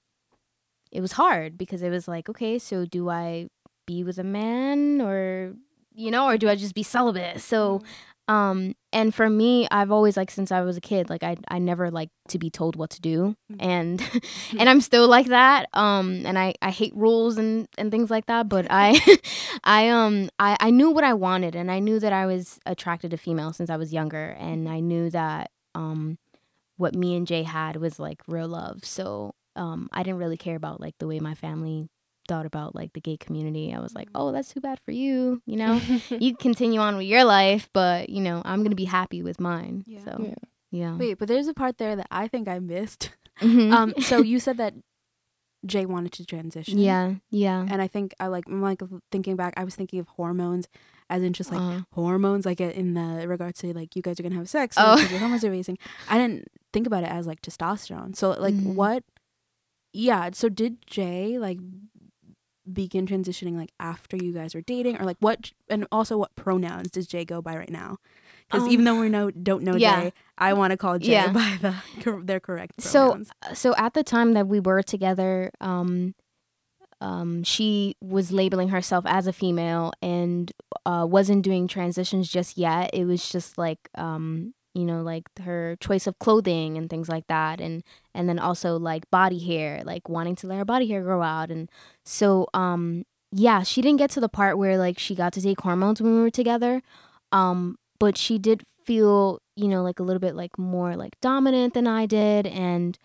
Speaker 6: it was hard because it was like, okay, so do I be with a man or you know, or do I just be celibate? So um and for me i've always like since i was a kid like i i never like to be told what to do
Speaker 1: Mhm.
Speaker 6: and and i'm still like that um and i i hate rules and and things like that but i i um i i knew what i wanted and i knew that i was attracted to females since i was younger and i knew that um what me and jay had was like real love so um i didn't really care about like the way my family thought about like the gay community i was like oh that's too bad for you you know you continue on with your life, but you know, I'm gonna be happy with mine.
Speaker 1: Yeah.
Speaker 6: So
Speaker 2: Yeah.
Speaker 6: yeah.
Speaker 1: Wait, but there's a part there that I think I missed.
Speaker 6: Mhm.
Speaker 1: Um, so you said that Jay wanted to transition.
Speaker 6: Yeah, yeah.
Speaker 1: And I think I like I'm like thinking back. I was thinking of hormones, as in just like
Speaker 6: Uh,
Speaker 1: hormones, like in the regards to like you guys are gonna have sex.
Speaker 6: Oh.
Speaker 1: Your hormones are raising. I didn't think about it as like testosterone. So like
Speaker 6: Mhm.
Speaker 1: what? Yeah. So did Jay like begin transitioning like after you guys were dating, or like what? And also, what pronouns does Jay go by right now? Because
Speaker 6: Um,
Speaker 1: even though we know don't know
Speaker 6: yeah.
Speaker 1: Jay, I want to call Jay
Speaker 6: Yeah.
Speaker 1: by the cor- their correct
Speaker 6: So- so at the time that we were together, um, um, she was labeling herself as a female and uh, wasn't doing transitions just yet. It was just like, um, you know, like her choice of clothing and things like that, and and then also like body hair, like wanting to let her body hair grow out, and so um, yeah, she didn't get to the part where like she got to take hormones when we were together, um, but she did feel, you know, like a little bit like more like dominant than I did, and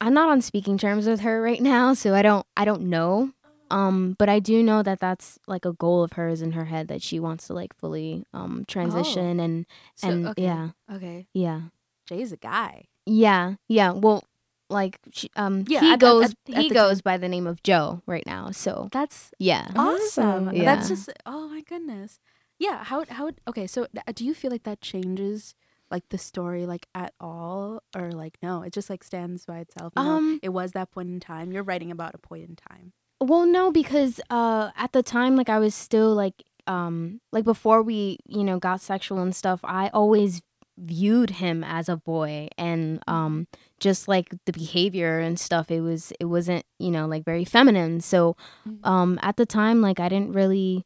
Speaker 6: I'm not on speaking terms with her right now, so I don't I don't know. Um, but I do know that that's like a goal of hers in her head that she wants to like fully um transition and
Speaker 1: So,
Speaker 6: and
Speaker 1: okay.
Speaker 6: yeah
Speaker 1: Okay.
Speaker 6: yeah
Speaker 1: Jay's a guy.
Speaker 6: yeah yeah well like she, um
Speaker 1: Yeah,
Speaker 6: he
Speaker 1: at- at-
Speaker 6: goes
Speaker 1: at- at
Speaker 6: he
Speaker 1: the
Speaker 6: goes by the name of Joe right now so
Speaker 1: That's
Speaker 6: yeah
Speaker 1: awesome.
Speaker 6: Yeah.
Speaker 1: That's just oh my goodness. Yeah. How how okay? So th- do you feel like that changes like the story like at all, or like no? It just like stands by itself. you know?
Speaker 6: Um,
Speaker 1: it was that point in time. You're writing about a point in time.
Speaker 6: Well, no, because uh, at the time, like I was still like, um, like before we, you know, got sexual and stuff. I always viewed him as a boy, and um, just like the behavior and stuff, it was it wasn't, you know, like very feminine. So, um, at the time, like I didn't really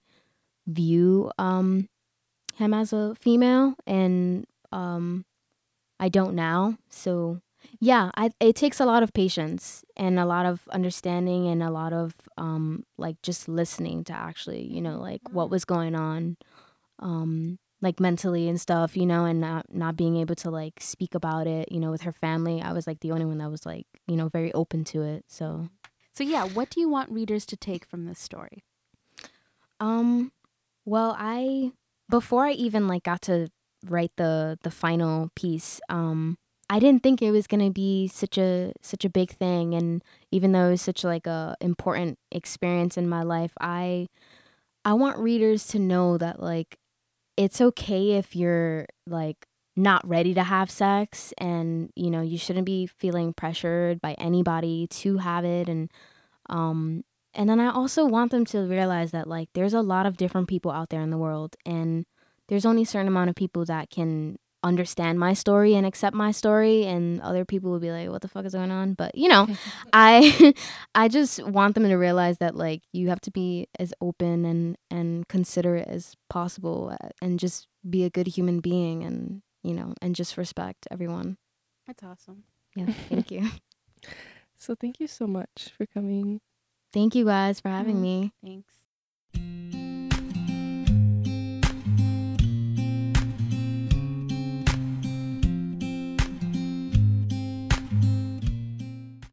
Speaker 6: view um him as a female, and um, I don't now. So yeah I, it takes a lot of patience and a lot of understanding and a lot of um like just listening to actually you know like what was going on um like mentally and stuff you know and not not being able to like speak about it you know with her family i was like the only one that was like you know very open to it so
Speaker 1: So yeah, what do you want readers to take from this story?
Speaker 6: Um, well, I before I even like got to write the the final piece, um, I didn't think it was gonna be such a such a big thing, and even though it was such like a important experience in my life, I I want readers to know that like it's okay if you're like not ready to have sex and you know you shouldn't be feeling pressured by anybody to have it and um and then I also want them to realize that like there's a lot of different people out there in the world and there's only a certain amount of people that can understand my story and accept my story and other people will be like what the fuck is going on but you know I I just want them to realize that like you have to be as open and and considerate as possible uh, and just be a good human being and you know and just respect everyone.
Speaker 1: That's awesome.
Speaker 6: Yeah, thank you.
Speaker 2: So thank you so much for coming.
Speaker 6: Thank you guys for having
Speaker 1: Mm.
Speaker 6: me.
Speaker 1: Thanks.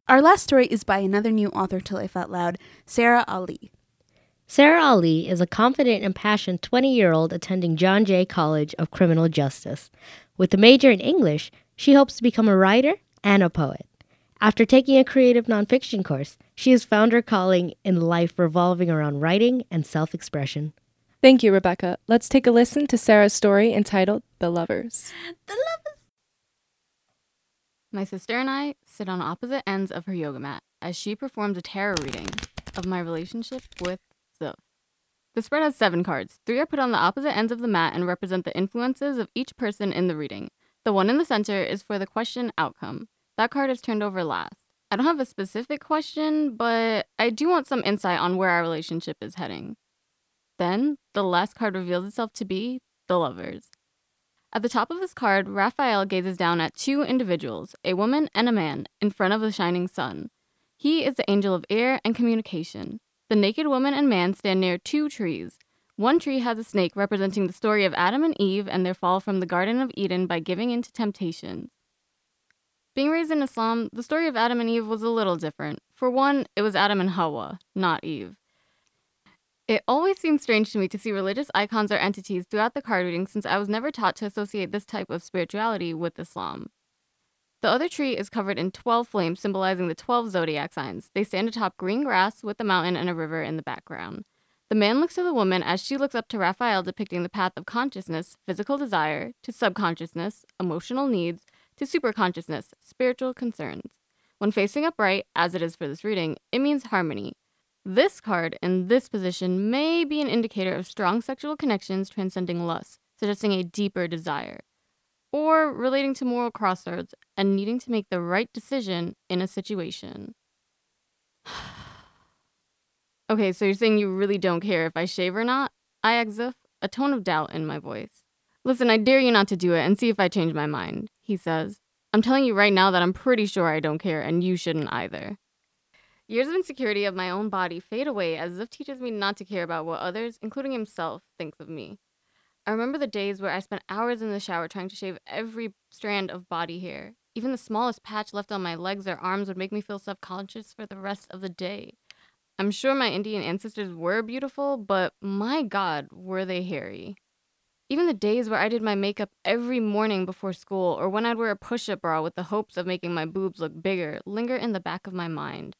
Speaker 1: Our last story is by another new author to Life Out Loud, Sarah Ali.
Speaker 3: Sarah Ali is a confident and passionate 20 year old attending John Jay College of Criminal Justice. With a major in English, she hopes to become a writer and a poet. After taking a creative nonfiction course, she has found her calling in life revolving around writing and self expression.
Speaker 2: Thank you, Rebecca. Let's take a listen to Sarah's story entitled The Lovers.
Speaker 7: My sister and I sit on opposite ends of her yoga mat as she performs a tarot reading of my relationship with Zuf. The spread has seven cards. Three are put on the opposite ends of the mat and represent the influences of each person in the reading. The one in the center is for the question outcome. That card is turned over last. I don't have a specific question, but I do want some insight on where our relationship is heading. Then, the last card reveals itself to be the lovers. At the top of this card, Raphael gazes down at two individuals, a woman and a man, in front of the shining sun. He is the angel of air and communication. The naked woman and man stand near two trees. One tree has a snake representing the story of Adam and Eve and their fall from the Garden of Eden by giving in to temptations. Being raised in Islam, the story of Adam and Eve was a little different. For one, it was Adam and Hawa, not Eve. It always seems strange to me to see religious icons or entities throughout the card reading since I was never taught to associate this type of spirituality with Islam. The other tree is covered in 12 flames symbolizing the 12 zodiac signs. They stand atop green grass with a mountain and a river in the background. The man looks to the woman as she looks up to Raphael, depicting the path of consciousness, physical desire, to subconsciousness, emotional needs, to superconsciousness, spiritual concerns. When facing upright, as it is for this reading, it means harmony. This card in this position may be an indicator of strong sexual connections transcending lust, suggesting a deeper desire, or relating to moral crossroads and needing to make the right decision in a situation. okay, so you're saying you really don't care if I shave or not? I exif, a tone of doubt in my voice. Listen, I dare you not to do it and see if I change my mind, he says. I'm telling you right now that I'm pretty sure I don't care, and you shouldn't either. Years of insecurity of my own body fade away as Zuf teaches me not to care about what others, including himself, thinks of me. I remember the days where I spent hours in the shower trying to shave every strand of body hair. Even the smallest patch left on my legs or arms would make me feel self conscious for the rest of the day. I'm sure my Indian ancestors were beautiful, but my God, were they hairy. Even the days where I did my makeup every morning before school, or when I'd wear a push up bra with the hopes of making my boobs look bigger, linger in the back of my mind.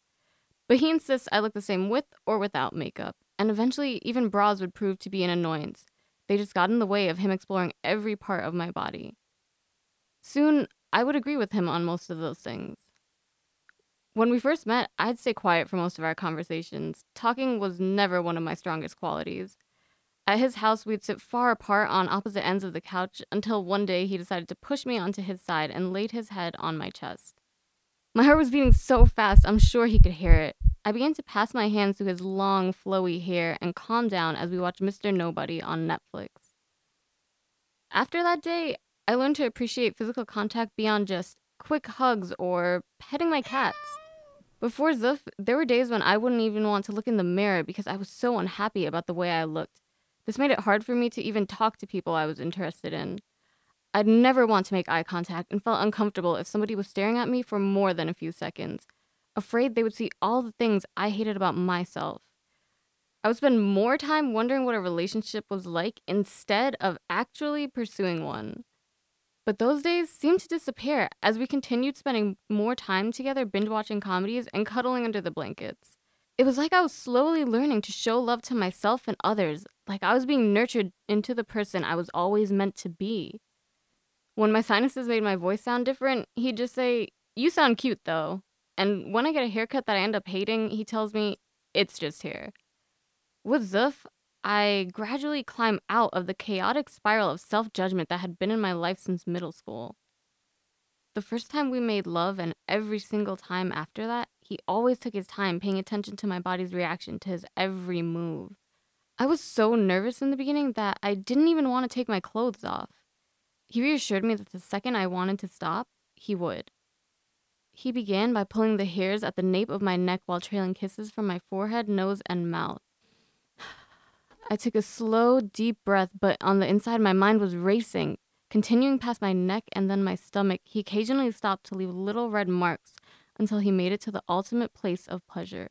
Speaker 7: But he insists I look the same with or without makeup, and eventually, even bras would prove to be an annoyance. They just got in the way of him exploring every part of my body. Soon, I would agree with him on most of those things. When we first met, I'd stay quiet for most of our conversations. Talking was never one of my strongest qualities. At his house, we'd sit far apart on opposite ends of the couch until one day he decided to push me onto his side and laid his head on my chest. My heart was beating so fast, I'm sure he could hear it. I began to pass my hands through his long, flowy hair and calm down as we watched Mr. Nobody on Netflix. After that day, I learned to appreciate physical contact beyond just quick hugs or petting my cats. Before Zuf, there were days when I wouldn't even want to look in the mirror because I was so unhappy about the way I looked. This made it hard for me to even talk to people I was interested in. I'd never want to make eye contact and felt uncomfortable if somebody was staring at me for more than a few seconds, afraid they would see all the things I hated about myself. I would spend more time wondering what a relationship was like instead of actually pursuing one. But those days seemed to disappear as we continued spending more time together binge watching comedies and cuddling under the blankets. It was like I was slowly learning to show love to myself and others, like I was being nurtured into the person I was always meant to be. When my sinuses made my voice sound different, he'd just say, You sound cute though. And when I get a haircut that I end up hating, he tells me, It's just hair. With Zuf, I gradually climb out of the chaotic spiral of self judgment that had been in my life since middle school. The first time we made love, and every single time after that, he always took his time paying attention to my body's reaction to his every move. I was so nervous in the beginning that I didn't even want to take my clothes off. He reassured me that the second I wanted to stop, he would. He began by pulling the hairs at the nape of my neck while trailing kisses from my forehead, nose, and mouth. I took a slow, deep breath, but on the inside, my mind was racing. Continuing past my neck and then my stomach, he occasionally stopped to leave little red marks until he made it to the ultimate place of pleasure.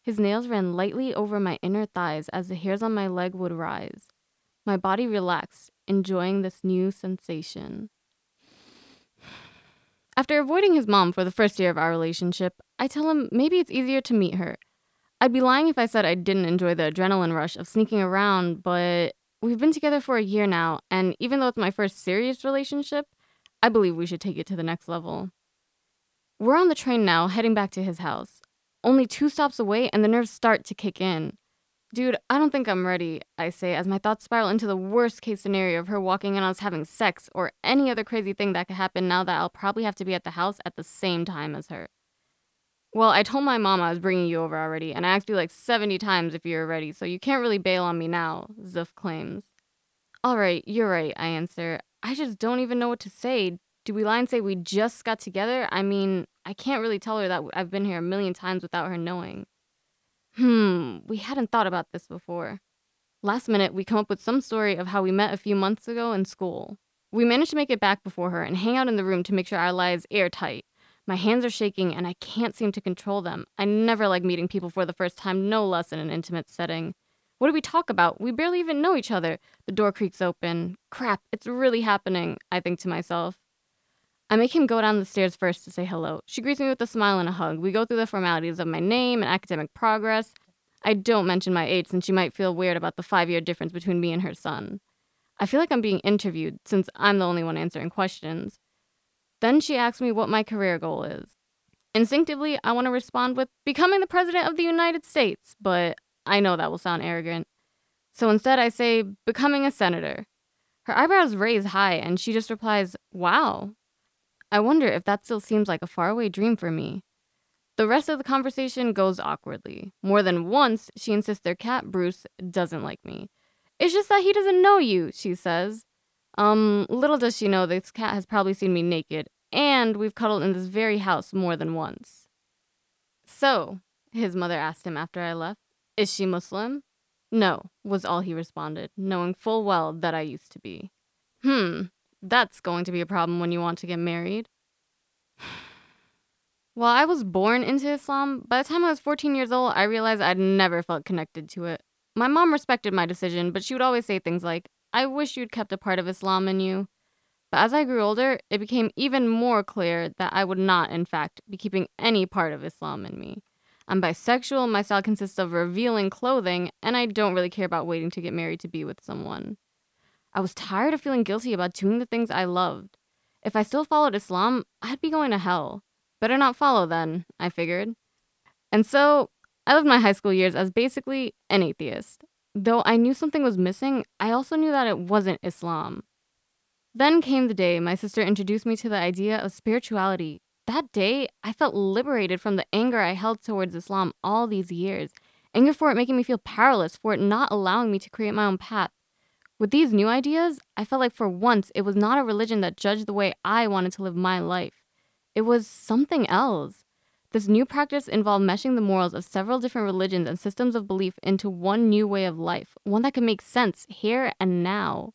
Speaker 7: His nails ran lightly over my inner thighs as the hairs on my leg would rise. My body relaxed, enjoying this new sensation. After avoiding his mom for the first year of our relationship, I tell him maybe it's easier to meet her. I'd be lying if I said I didn't enjoy the adrenaline rush of sneaking around, but We've been together for a year now, and even though it's my first serious relationship, I believe we should take it to the next level. We're on the train now, heading back to his house. Only two stops away, and the nerves start to kick in. Dude, I don't think I'm ready, I say, as my thoughts spiral into the worst case scenario of her walking in on us having sex or any other crazy thing that could happen now that I'll probably have to be at the house at the same time as her. Well, I told my mom I was bringing you over already, and I asked you like 70 times if you were ready, so you can't really bail on me now, Zuf claims. All right, you're right, I answer. I just don't even know what to say. Do we lie and say we just got together? I mean, I can't really tell her that I've been here a million times without her knowing. Hmm, we hadn't thought about this before. Last minute, we come up with some story of how we met a few months ago in school. We managed to make it back before her and hang out in the room to make sure our lives airtight. My hands are shaking and I can't seem to control them. I never like meeting people for the first time, no less in an intimate setting. What do we talk about? We barely even know each other. The door creaks open. Crap, it's really happening, I think to myself. I make him go down the stairs first to say hello. She greets me with a smile and a hug. We go through the formalities of my name and academic progress. I don't mention my age since she might feel weird about the five year difference between me and her son. I feel like I'm being interviewed since I'm the only one answering questions. Then she asks me what my career goal is. Instinctively, I want to respond with becoming the President of the United States, but I know that will sound arrogant. So instead, I say becoming a senator. Her eyebrows raise high, and she just replies, Wow. I wonder if that still seems like a faraway dream for me. The rest of the conversation goes awkwardly. More than once, she insists their cat, Bruce, doesn't like me. It's just that he doesn't know you, she says. Um, little does she know this cat has probably seen me naked, and we've cuddled in this very house more than once. So, his mother asked him after I left, is she Muslim? No, was all he responded, knowing full well that I used to be. Hmm, that's going to be a problem when you want to get married. While I was born into Islam, by the time I was 14 years old, I realized I'd never felt connected to it. My mom respected my decision, but she would always say things like, I wish you'd kept a part of Islam in you. But as I grew older, it became even more clear that I would not, in fact, be keeping any part of Islam in me. I'm bisexual, my style consists of revealing clothing, and I don't really care about waiting to get married to be with someone. I was tired of feeling guilty about doing the things I loved. If I still followed Islam, I'd be going to hell. Better not follow then, I figured. And so, I lived my high school years as basically an atheist. Though I knew something was missing, I also knew that it wasn't Islam. Then came the day my sister introduced me to the idea of spirituality. That day, I felt liberated from the anger I held towards Islam all these years. Anger for it making me feel powerless, for it not allowing me to create my own path. With these new ideas, I felt like for once it was not a religion that judged the way I wanted to live my life. It was something else. This new practice involved meshing the morals of several different religions and systems of belief into one new way of life, one that could make sense here and now.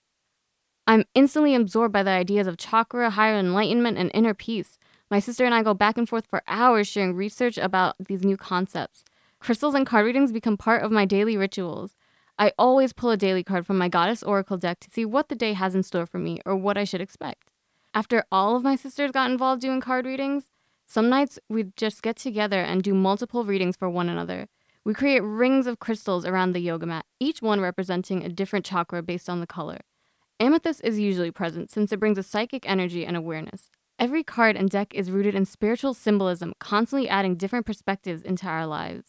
Speaker 7: I'm instantly absorbed by the ideas of chakra, higher enlightenment, and inner peace. My sister and I go back and forth for hours sharing research about these new concepts. Crystals and card readings become part of my daily rituals. I always pull a daily card from my Goddess Oracle deck to see what the day has in store for me or what I should expect. After all of my sisters got involved doing card readings, some nights we'd just get together and do multiple readings for one another. We create rings of crystals around the yoga mat, each one representing a different chakra based on the color. Amethyst is usually present since it brings a psychic energy and awareness. Every card and deck is rooted in spiritual symbolism, constantly adding different perspectives into our lives.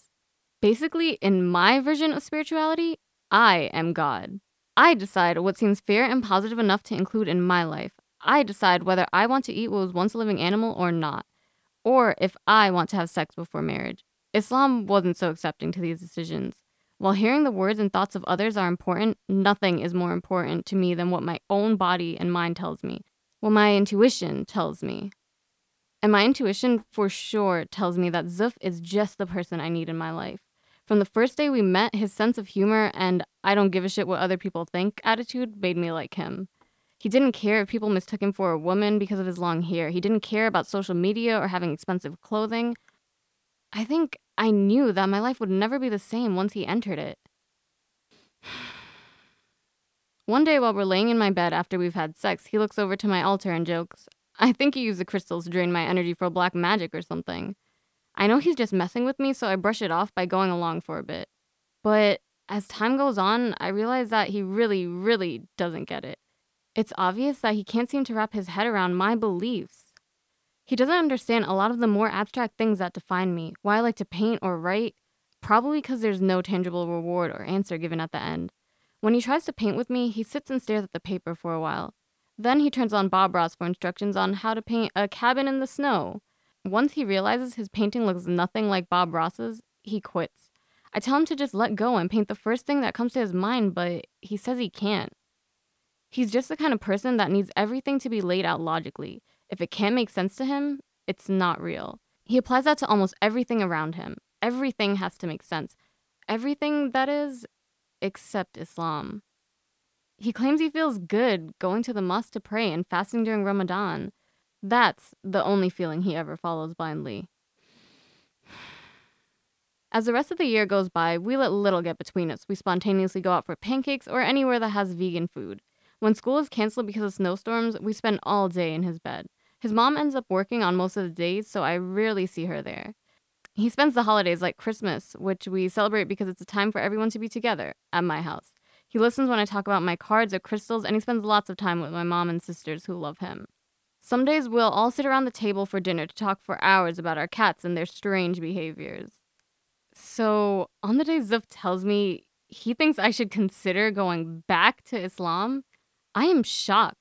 Speaker 7: Basically, in my version of spirituality, I am God. I decide what seems fair and positive enough to include in my life. I decide whether I want to eat what was once a living animal or not, or if I want to have sex before marriage. Islam wasn't so accepting to these decisions. While hearing the words and thoughts of others are important, nothing is more important to me than what my own body and mind tells me, what my intuition tells me. And my intuition for sure tells me that Zuf is just the person I need in my life. From the first day we met, his sense of humor and I don't give a shit what other people think attitude made me like him. He didn't care if people mistook him for a woman because of his long hair. He didn't care about social media or having expensive clothing. I think I knew that my life would never be the same once he entered it. One day while we're laying in my bed after we've had sex, he looks over to my altar and jokes, I think he used the crystals to drain my energy for black magic or something. I know he's just messing with me, so I brush it off by going along for a bit. But as time goes on, I realize that he really, really doesn't get it. It's obvious that he can't seem to wrap his head around my beliefs. He doesn't understand a lot of the more abstract things that define me, why I like to paint or write, probably because there's no tangible reward or answer given at the end. When he tries to paint with me, he sits and stares at the paper for a while. Then he turns on Bob Ross for instructions on how to paint a cabin in the snow. Once he realizes his painting looks nothing like Bob Ross's, he quits. I tell him to just let go and paint the first thing that comes to his mind, but he says he can't. He's just the kind of person that needs everything to be laid out logically. If it can't make sense to him, it's not real. He applies that to almost everything around him. Everything has to make sense. Everything, that is, except Islam. He claims he feels good going to the mosque to pray and fasting during Ramadan. That's the only feeling he ever follows blindly. As the rest of the year goes by, we let little get between us. We spontaneously go out for pancakes or anywhere that has vegan food. When school is canceled because of snowstorms, we spend all day in his bed. His mom ends up working on most of the days, so I rarely see her there. He spends the holidays like Christmas, which we celebrate because it's a time for everyone to be together at my house. He listens when I talk about my cards or crystals, and he spends lots of time with my mom and sisters who love him. Some days we'll all sit around the table for dinner to talk for hours about our cats and their strange behaviors. So, on the day Zuf tells me he thinks I should consider going back to Islam, I am shocked.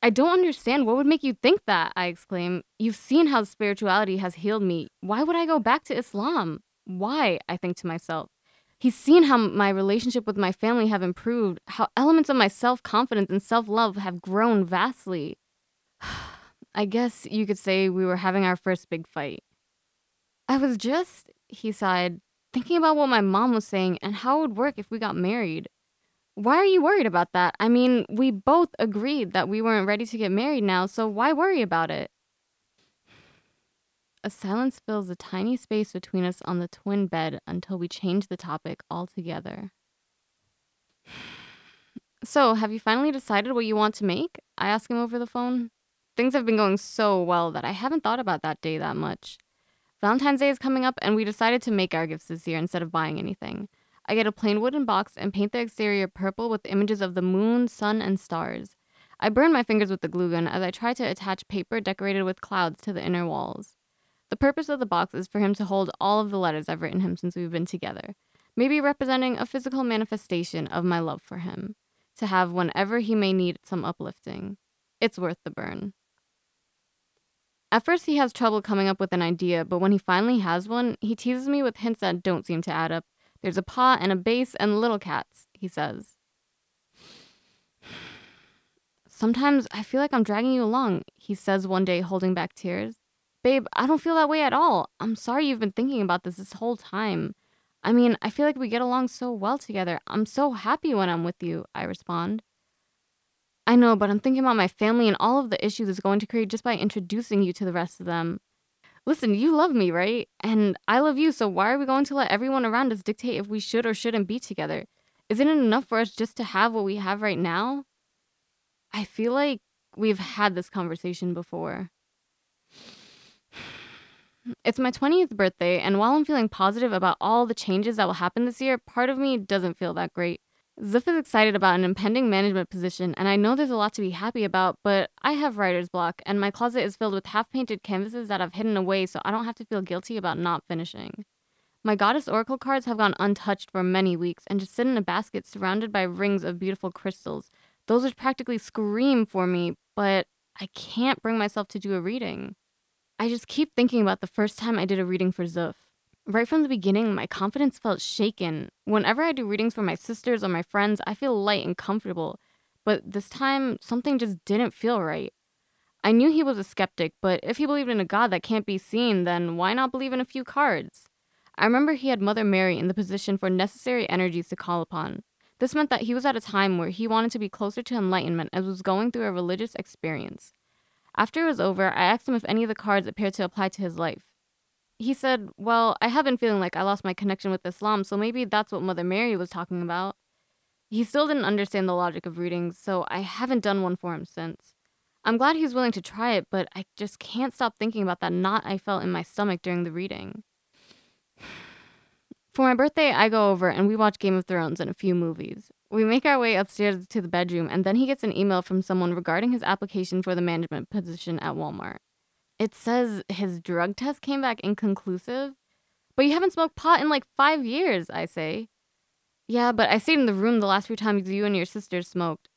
Speaker 7: I don't understand. What would make you think that? I exclaim. You've seen how spirituality has healed me. Why would I go back to Islam? Why? I think to myself. He's seen how my relationship with my family have improved, how elements of my self confidence and self love have grown vastly. I guess you could say we were having our first big fight. I was just, he sighed, thinking about what my mom was saying and how it would work if we got married. Why are you worried about that? I mean, we both agreed that we weren't ready to get married now, so why worry about it? A silence fills the tiny space between us on the twin bed until we change the topic altogether. So, have you finally decided what you want to make? I ask him over the phone. Things have been going so well that I haven't thought about that day that much. Valentine's Day is coming up, and we decided to make our gifts this year instead of buying anything. I get a plain wooden box and paint the exterior purple with images of the moon, sun, and stars. I burn my fingers with the glue gun as I try to attach paper decorated with clouds to the inner walls. The purpose of the box is for him to hold all of the letters I've written him since we've been together, maybe representing a physical manifestation of my love for him, to have whenever he may need some uplifting. It's worth the burn. At first, he has trouble coming up with an idea, but when he finally has one, he teases me with hints that don't seem to add up. There's a pot and a base and little cats, he says. Sometimes I feel like I'm dragging you along, he says one day, holding back tears. Babe, I don't feel that way at all. I'm sorry you've been thinking about this this whole time. I mean, I feel like we get along so well together. I'm so happy when I'm with you, I respond. I know, but I'm thinking about my family and all of the issues it's going to create just by introducing you to the rest of them. Listen, you love me, right? And I love you, so why are we going to let everyone around us dictate if we should or shouldn't be together? Isn't it enough for us just to have what we have right now? I feel like we've had this conversation before. It's my 20th birthday, and while I'm feeling positive about all the changes that will happen this year, part of me doesn't feel that great. Zuf is excited about an impending management position, and I know there's a lot to be happy about, but I have writer's block, and my closet is filled with half painted canvases that I've hidden away so I don't have to feel guilty about not finishing. My goddess oracle cards have gone untouched for many weeks and just sit in a basket surrounded by rings of beautiful crystals. Those would practically scream for me, but I can't bring myself to do a reading. I just keep thinking about the first time I did a reading for Zuf. Right from the beginning, my confidence felt shaken. Whenever I do readings for my sisters or my friends, I feel light and comfortable. But this time, something just didn't feel right. I knew he was a skeptic, but if he believed in a God that can't be seen, then why not believe in a few cards? I remember he had Mother Mary in the position for necessary energies to call upon. This meant that he was at a time where he wanted to be closer to enlightenment as was going through a religious experience. After it was over, I asked him if any of the cards appeared to apply to his life he said, Well, I have been feeling like I lost my connection with Islam, so maybe that's what Mother Mary was talking about. He still didn't understand the logic of readings, so I haven't done one for him since. I'm glad he's willing to try it, but I just can't stop thinking about that knot I felt in my stomach during the reading. For my birthday, I go over and we watch Game of Thrones and a few movies. We make our way upstairs to the bedroom, and then he gets an email from someone regarding his application for the management position at Walmart. It says his drug test came back inconclusive. But you haven't smoked pot in like five years, I say. Yeah, but I stayed in the room the last few times you and your sister smoked.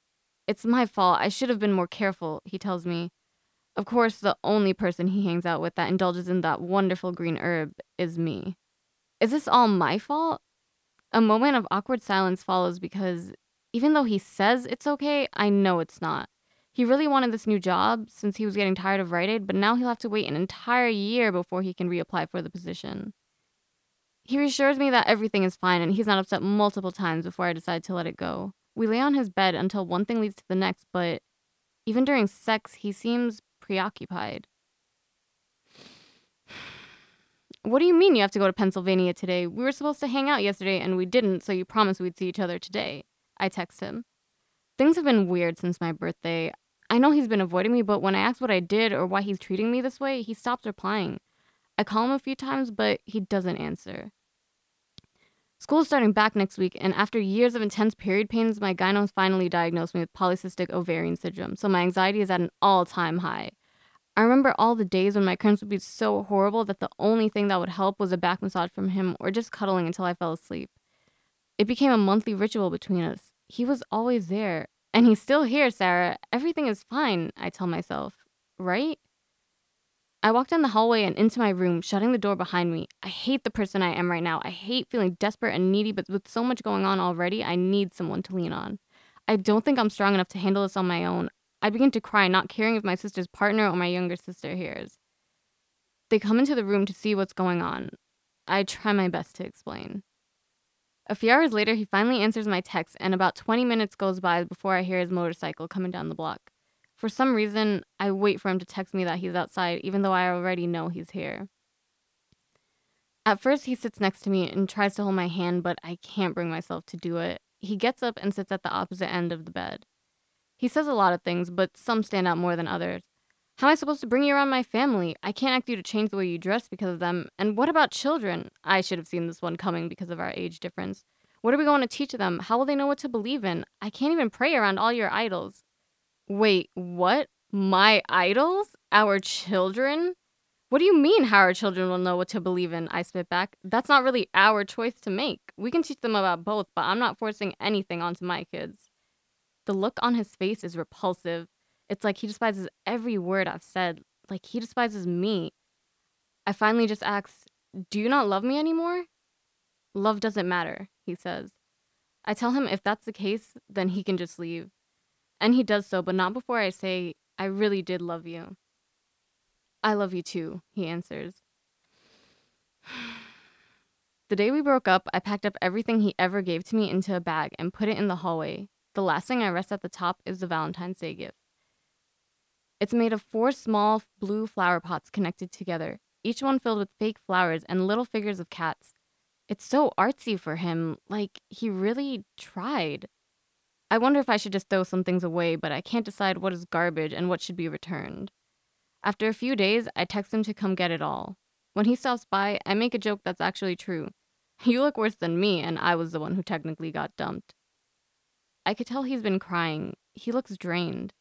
Speaker 7: It's my fault. I should have been more careful, he tells me. Of course, the only person he hangs out with that indulges in that wonderful green herb is me. Is this all my fault? A moment of awkward silence follows because even though he says it's okay, I know it's not. He really wanted this new job since he was getting tired of Rite Aid, but now he'll have to wait an entire year before he can reapply for the position. He reassures me that everything is fine and he's not upset multiple times before I decide to let it go. We lay on his bed until one thing leads to the next, but even during sex, he seems preoccupied. What do you mean you have to go to Pennsylvania today? We were supposed to hang out yesterday and we didn't, so you promised we'd see each other today. I text him. Things have been weird since my birthday. I know he's been avoiding me, but when I ask what I did or why he's treating me this way, he stops replying. I call him a few times, but he doesn't answer. School is starting back next week, and after years of intense period pains, my gyno finally diagnosed me with polycystic ovarian syndrome, so my anxiety is at an all time high. I remember all the days when my cramps would be so horrible that the only thing that would help was a back massage from him or just cuddling until I fell asleep. It became a monthly ritual between us. He was always there, and he's still here, Sarah. Everything is fine, I tell myself. Right? I walk down the hallway and into my room, shutting the door behind me. I hate the person I am right now. I hate feeling desperate and needy, but with so much going on already, I need someone to lean on. I don't think I'm strong enough to handle this on my own. I begin to cry, not caring if my sister's partner or my younger sister hears. They come into the room to see what's going on. I try my best to explain. A few hours later, he finally answers my text, and about 20 minutes goes by before I hear his motorcycle coming down the block. For some reason, I wait for him to text me that he's outside, even though I already know he's here. At first, he sits next to me and tries to hold my hand, but I can't bring myself to do it. He gets up and sits at the opposite end of the bed. He says a lot of things, but some stand out more than others. How am I supposed to bring you around my family? I can't ask you to change the way you dress because of them. And what about children? I should have seen this one coming because of our age difference. What are we going to teach them? How will they know what to believe in? I can't even pray around all your idols. Wait, what? My idols? Our children? What do you mean how our children will know what to believe in? I spit back. That's not really our choice to make. We can teach them about both, but I'm not forcing anything onto my kids. The look on his face is repulsive. It's like he despises every word I've said, like he despises me. I finally just ask, Do you not love me anymore? Love doesn't matter, he says. I tell him if that's the case, then he can just leave. And he does so, but not before I say, I really did love you. I love you too, he answers. the day we broke up, I packed up everything he ever gave to me into a bag and put it in the hallway. The last thing I rest at the top is the Valentine's Day gift. It's made of four small blue flower pots connected together, each one filled with fake flowers and little figures of cats. It's so artsy for him, like he really tried. I wonder if I should just throw some things away, but I can't decide what is garbage and what should be returned. After a few days, I text him to come get it all. When he stops by, I make a joke that's actually true. You look worse than me, and I was the one who technically got dumped. I could tell he's been crying. He looks drained.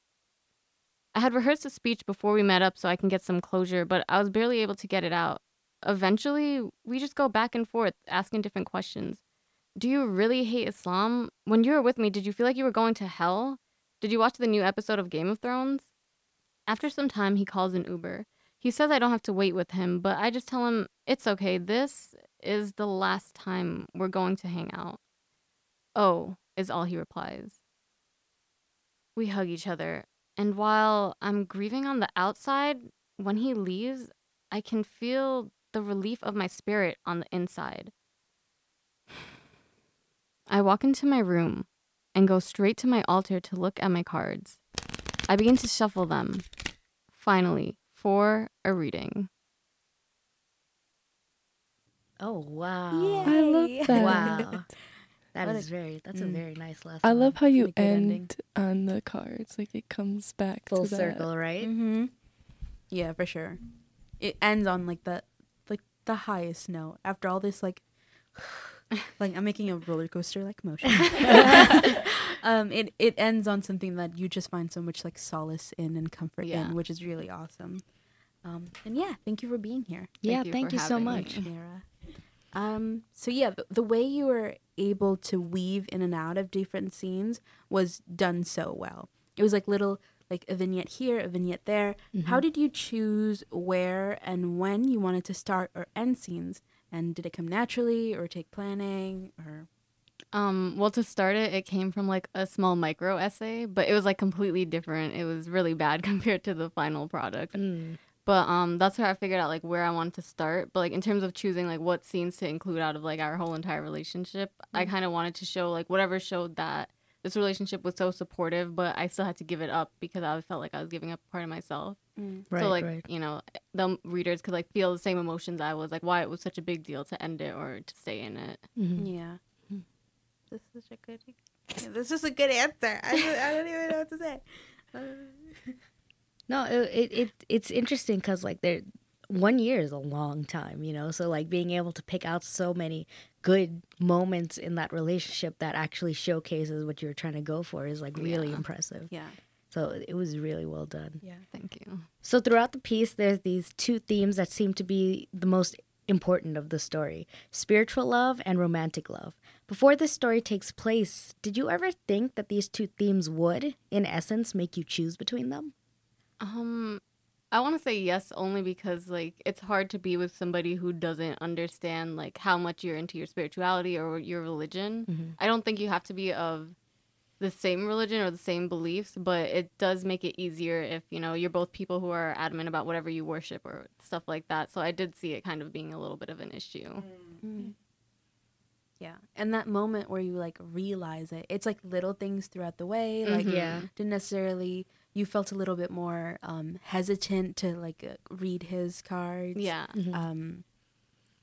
Speaker 7: I had rehearsed a speech before we met up so I can get some closure, but I was barely able to get it out. Eventually, we just go back and forth, asking different questions. Do you really hate Islam? When you were with me, did you feel like you were going to hell? Did you watch the new episode of Game of Thrones? After some time, he calls an Uber. He says I don't have to wait with him, but I just tell him it's okay. This is the last time we're going to hang out. Oh, is all he replies. We hug each other, and while I'm grieving on the outside, when he leaves, I can feel the relief of my spirit on the inside. I walk into my room and go straight to my altar to look at my cards. I begin to shuffle them, finally, for a reading.
Speaker 3: Oh wow!
Speaker 2: I love that.
Speaker 3: Wow, that
Speaker 1: What
Speaker 3: is
Speaker 1: a-
Speaker 3: very. That's a
Speaker 1: mm.
Speaker 3: very nice lesson.
Speaker 2: I love how you
Speaker 1: Really
Speaker 2: end
Speaker 1: ending.
Speaker 2: on the cards. Like it comes back
Speaker 3: full
Speaker 2: to that.
Speaker 3: circle, right?
Speaker 1: Mm-hmm. Yeah, for sure. It ends on like the like the highest note after all this like like I'm making a roller coaster like motion. um, it it ends on something that you just find so much like solace in and comfort
Speaker 7: Yeah.
Speaker 1: in, which is really awesome. Um, and yeah, thank you for being here.
Speaker 3: Yeah,
Speaker 7: you
Speaker 3: thank you so much.
Speaker 1: Mira. Um, so yeah, the, the way you were able to weave in and out of different scenes was done so well. It was like little like a vignette here, a vignette there. How did you choose where and when you wanted to start or end scenes? And did it come naturally or take planning or
Speaker 7: Um, well, to start it, it came from like a small micro essay, but it was like completely different. It was really bad compared to the final product.
Speaker 3: Mm.
Speaker 7: But um, that's where I figured out like where I wanted to start. But like in terms of choosing like what scenes to include out of like our whole entire relationship, I kind of wanted to show like whatever showed that this relationship was so supportive, but I still had to give it up because I felt like I was giving up part of myself.
Speaker 3: Right,
Speaker 7: so like
Speaker 3: right.
Speaker 7: you know the readers could like feel the same emotions I was like why it was such a big deal to end it or to stay in it.
Speaker 3: Mhm.
Speaker 1: Yeah. This is a good. yeah, This is a good answer. I I don't even know what to say.
Speaker 3: No, it, it, it it's interesting because like there, one year is a long time, you know. So like being able to pick out so many good moments in that relationship that actually showcases what you're trying to go for is like really
Speaker 7: Yeah.
Speaker 3: impressive.
Speaker 1: Yeah.
Speaker 3: So it was really well done.
Speaker 1: Yeah.
Speaker 7: Thank you.
Speaker 3: So throughout the piece, there's these two themes that seem to be the most important of the story: spiritual love and romantic love. Before this story takes place, did you ever think that these two themes would, in essence, make you choose between them?
Speaker 7: Um, I want to say yes only because like it's hard to be with somebody who doesn't understand like how much you're into your spirituality or your religion.
Speaker 3: Mhm.
Speaker 7: I don't think you have to be of the same religion or the same beliefs, but it does make it easier if you know you're both people who are adamant about whatever you worship or stuff like that. So I did see it kind of being a little bit of an issue.
Speaker 1: Yeah. And that moment where you like realize it, it's like little things throughout the way. Like,
Speaker 7: Mhm.
Speaker 3: Yeah.
Speaker 1: didn't necessarily, you felt a little bit more um, hesitant to like uh, read his cards.
Speaker 7: Yeah.
Speaker 1: Um,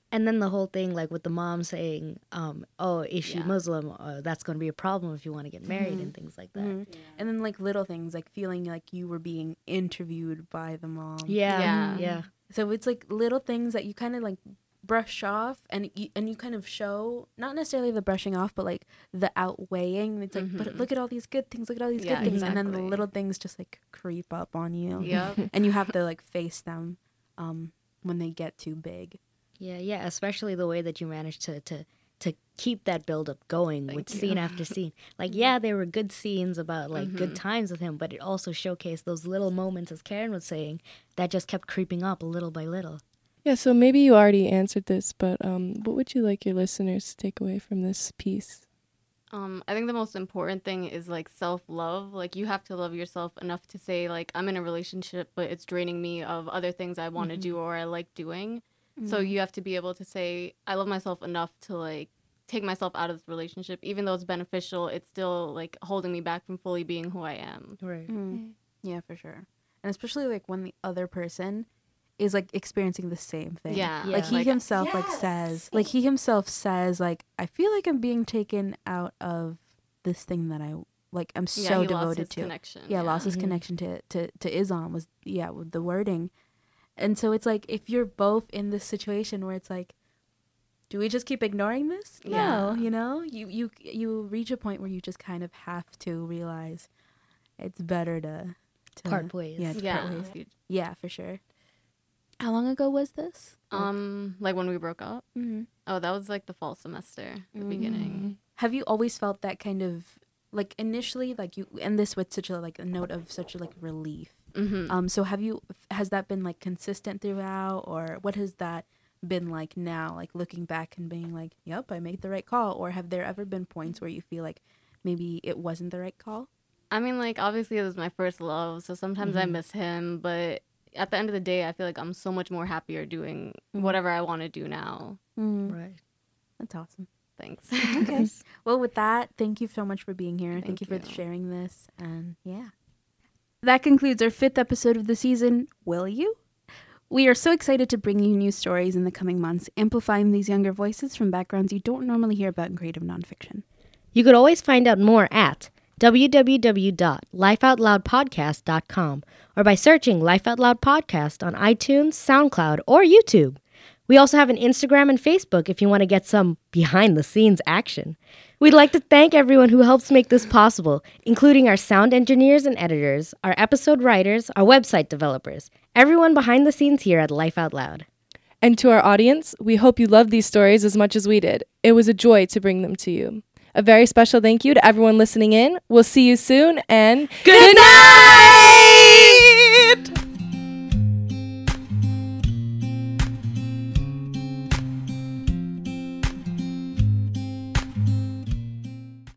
Speaker 3: And then the whole thing, like with the mom saying, um, "Oh, is she
Speaker 7: Yeah.
Speaker 3: Muslim? Uh, that's going to be a problem if you want to get married
Speaker 1: Mhm.
Speaker 3: and things like that."
Speaker 1: mhm. And then like little things, like feeling like you were being interviewed by the mom.
Speaker 3: Yeah,
Speaker 7: Yeah.
Speaker 3: yeah,
Speaker 1: So it's like little things that you kind of like brush off and you, and you kind of show not necessarily the brushing off but like the outweighing it's like but
Speaker 7: Mhm.
Speaker 1: look at all these good things look at all these
Speaker 7: Yeah,
Speaker 1: good things and then the little things just like creep up on you
Speaker 7: Yep.
Speaker 1: and you have to like face them um when they get too big
Speaker 3: yeah, yeah. Especially the way that you managed to to to keep that build up going with
Speaker 7: you.
Speaker 3: scene after scene. Like, yeah, there were good scenes about like good
Speaker 7: Mhm.
Speaker 3: times with him, but it also showcased those little moments, as Karen was saying, that just kept creeping up little by little.
Speaker 2: Yeah, so maybe you already answered this, but um, what would you like your listeners to take away from this piece?
Speaker 7: Um, I think the most important thing is like self love. Like you have to love yourself enough to say like I'm in a relationship, but it's draining me of other things I want to do or I like doing. So you have to be able to say I love myself enough to like take myself out of this relationship, even though it's beneficial. It's still like holding me back from fully being who I am.
Speaker 3: Right.
Speaker 1: Mm. yeah for sure and especially like when the other person is like experiencing the same thing.
Speaker 7: Yeah,
Speaker 1: like he
Speaker 7: Like-
Speaker 1: himself like says like he himself says like i feel like i'm being taken out of this thing that i like i'm
Speaker 7: Yeah,
Speaker 1: so
Speaker 7: he lost
Speaker 1: devoted
Speaker 7: his
Speaker 1: to.
Speaker 7: connection.
Speaker 1: yeah, lost his
Speaker 3: Mhm.
Speaker 1: connection to, to to islam was yeah with the wording. And so it's like if you're both in this situation where it's like do we just keep ignoring this? No
Speaker 7: Yeah.
Speaker 1: you know? You you you reach a point where you just kind of have to realize it's better to, to
Speaker 3: Part ways.
Speaker 1: yeah to
Speaker 7: Yeah.
Speaker 1: part ways. Yeah for sure how long ago was this
Speaker 7: Um, like when we broke up.
Speaker 1: mm-hmm.
Speaker 7: Oh, that was like the fall semester, the
Speaker 1: Mm.
Speaker 7: beginning.
Speaker 1: have you always felt that kind of like initially like you end this with such a like a note of such a like relief
Speaker 7: Mm-hmm.
Speaker 1: Um, so have you has that been like consistent throughout, or what has that been like now? Like looking back and being like, "Yep, I made the right call," or have there ever been points where you feel like maybe it wasn't the right call?
Speaker 7: I mean, like obviously it was my first love, so sometimes I
Speaker 1: Mhm.
Speaker 7: miss him, but at the end of the day, I feel like I'm so much more happier doing
Speaker 1: Mhm.
Speaker 7: whatever I want to do now.
Speaker 1: Mm,
Speaker 3: Right.
Speaker 1: that's awesome.
Speaker 7: Thanks.
Speaker 1: Okay. well, with that, thank you so much for being here. Thank,
Speaker 7: Thank
Speaker 1: you for
Speaker 7: you.
Speaker 1: sharing this, and yeah. That concludes our fifth episode of the season. Will you? We are so excited to bring you new stories in the coming months, amplifying these younger voices from backgrounds you don't normally hear about in creative nonfiction.
Speaker 3: You could always find out more at www.lifeoutloudpodcast.com or by searching Life Out Loud Podcast on iTunes, SoundCloud, or YouTube. We also have an Instagram and Facebook if you want to get some behind the scenes action. We'd like to thank everyone who helps make this possible, including our sound engineers and editors, our episode writers, our website developers, everyone behind the scenes here at Life Out Loud.
Speaker 2: And to our audience, we hope you loved these stories as much as we did. It was a joy to bring them to you. A very special thank you to everyone listening in. We'll see you soon and good night!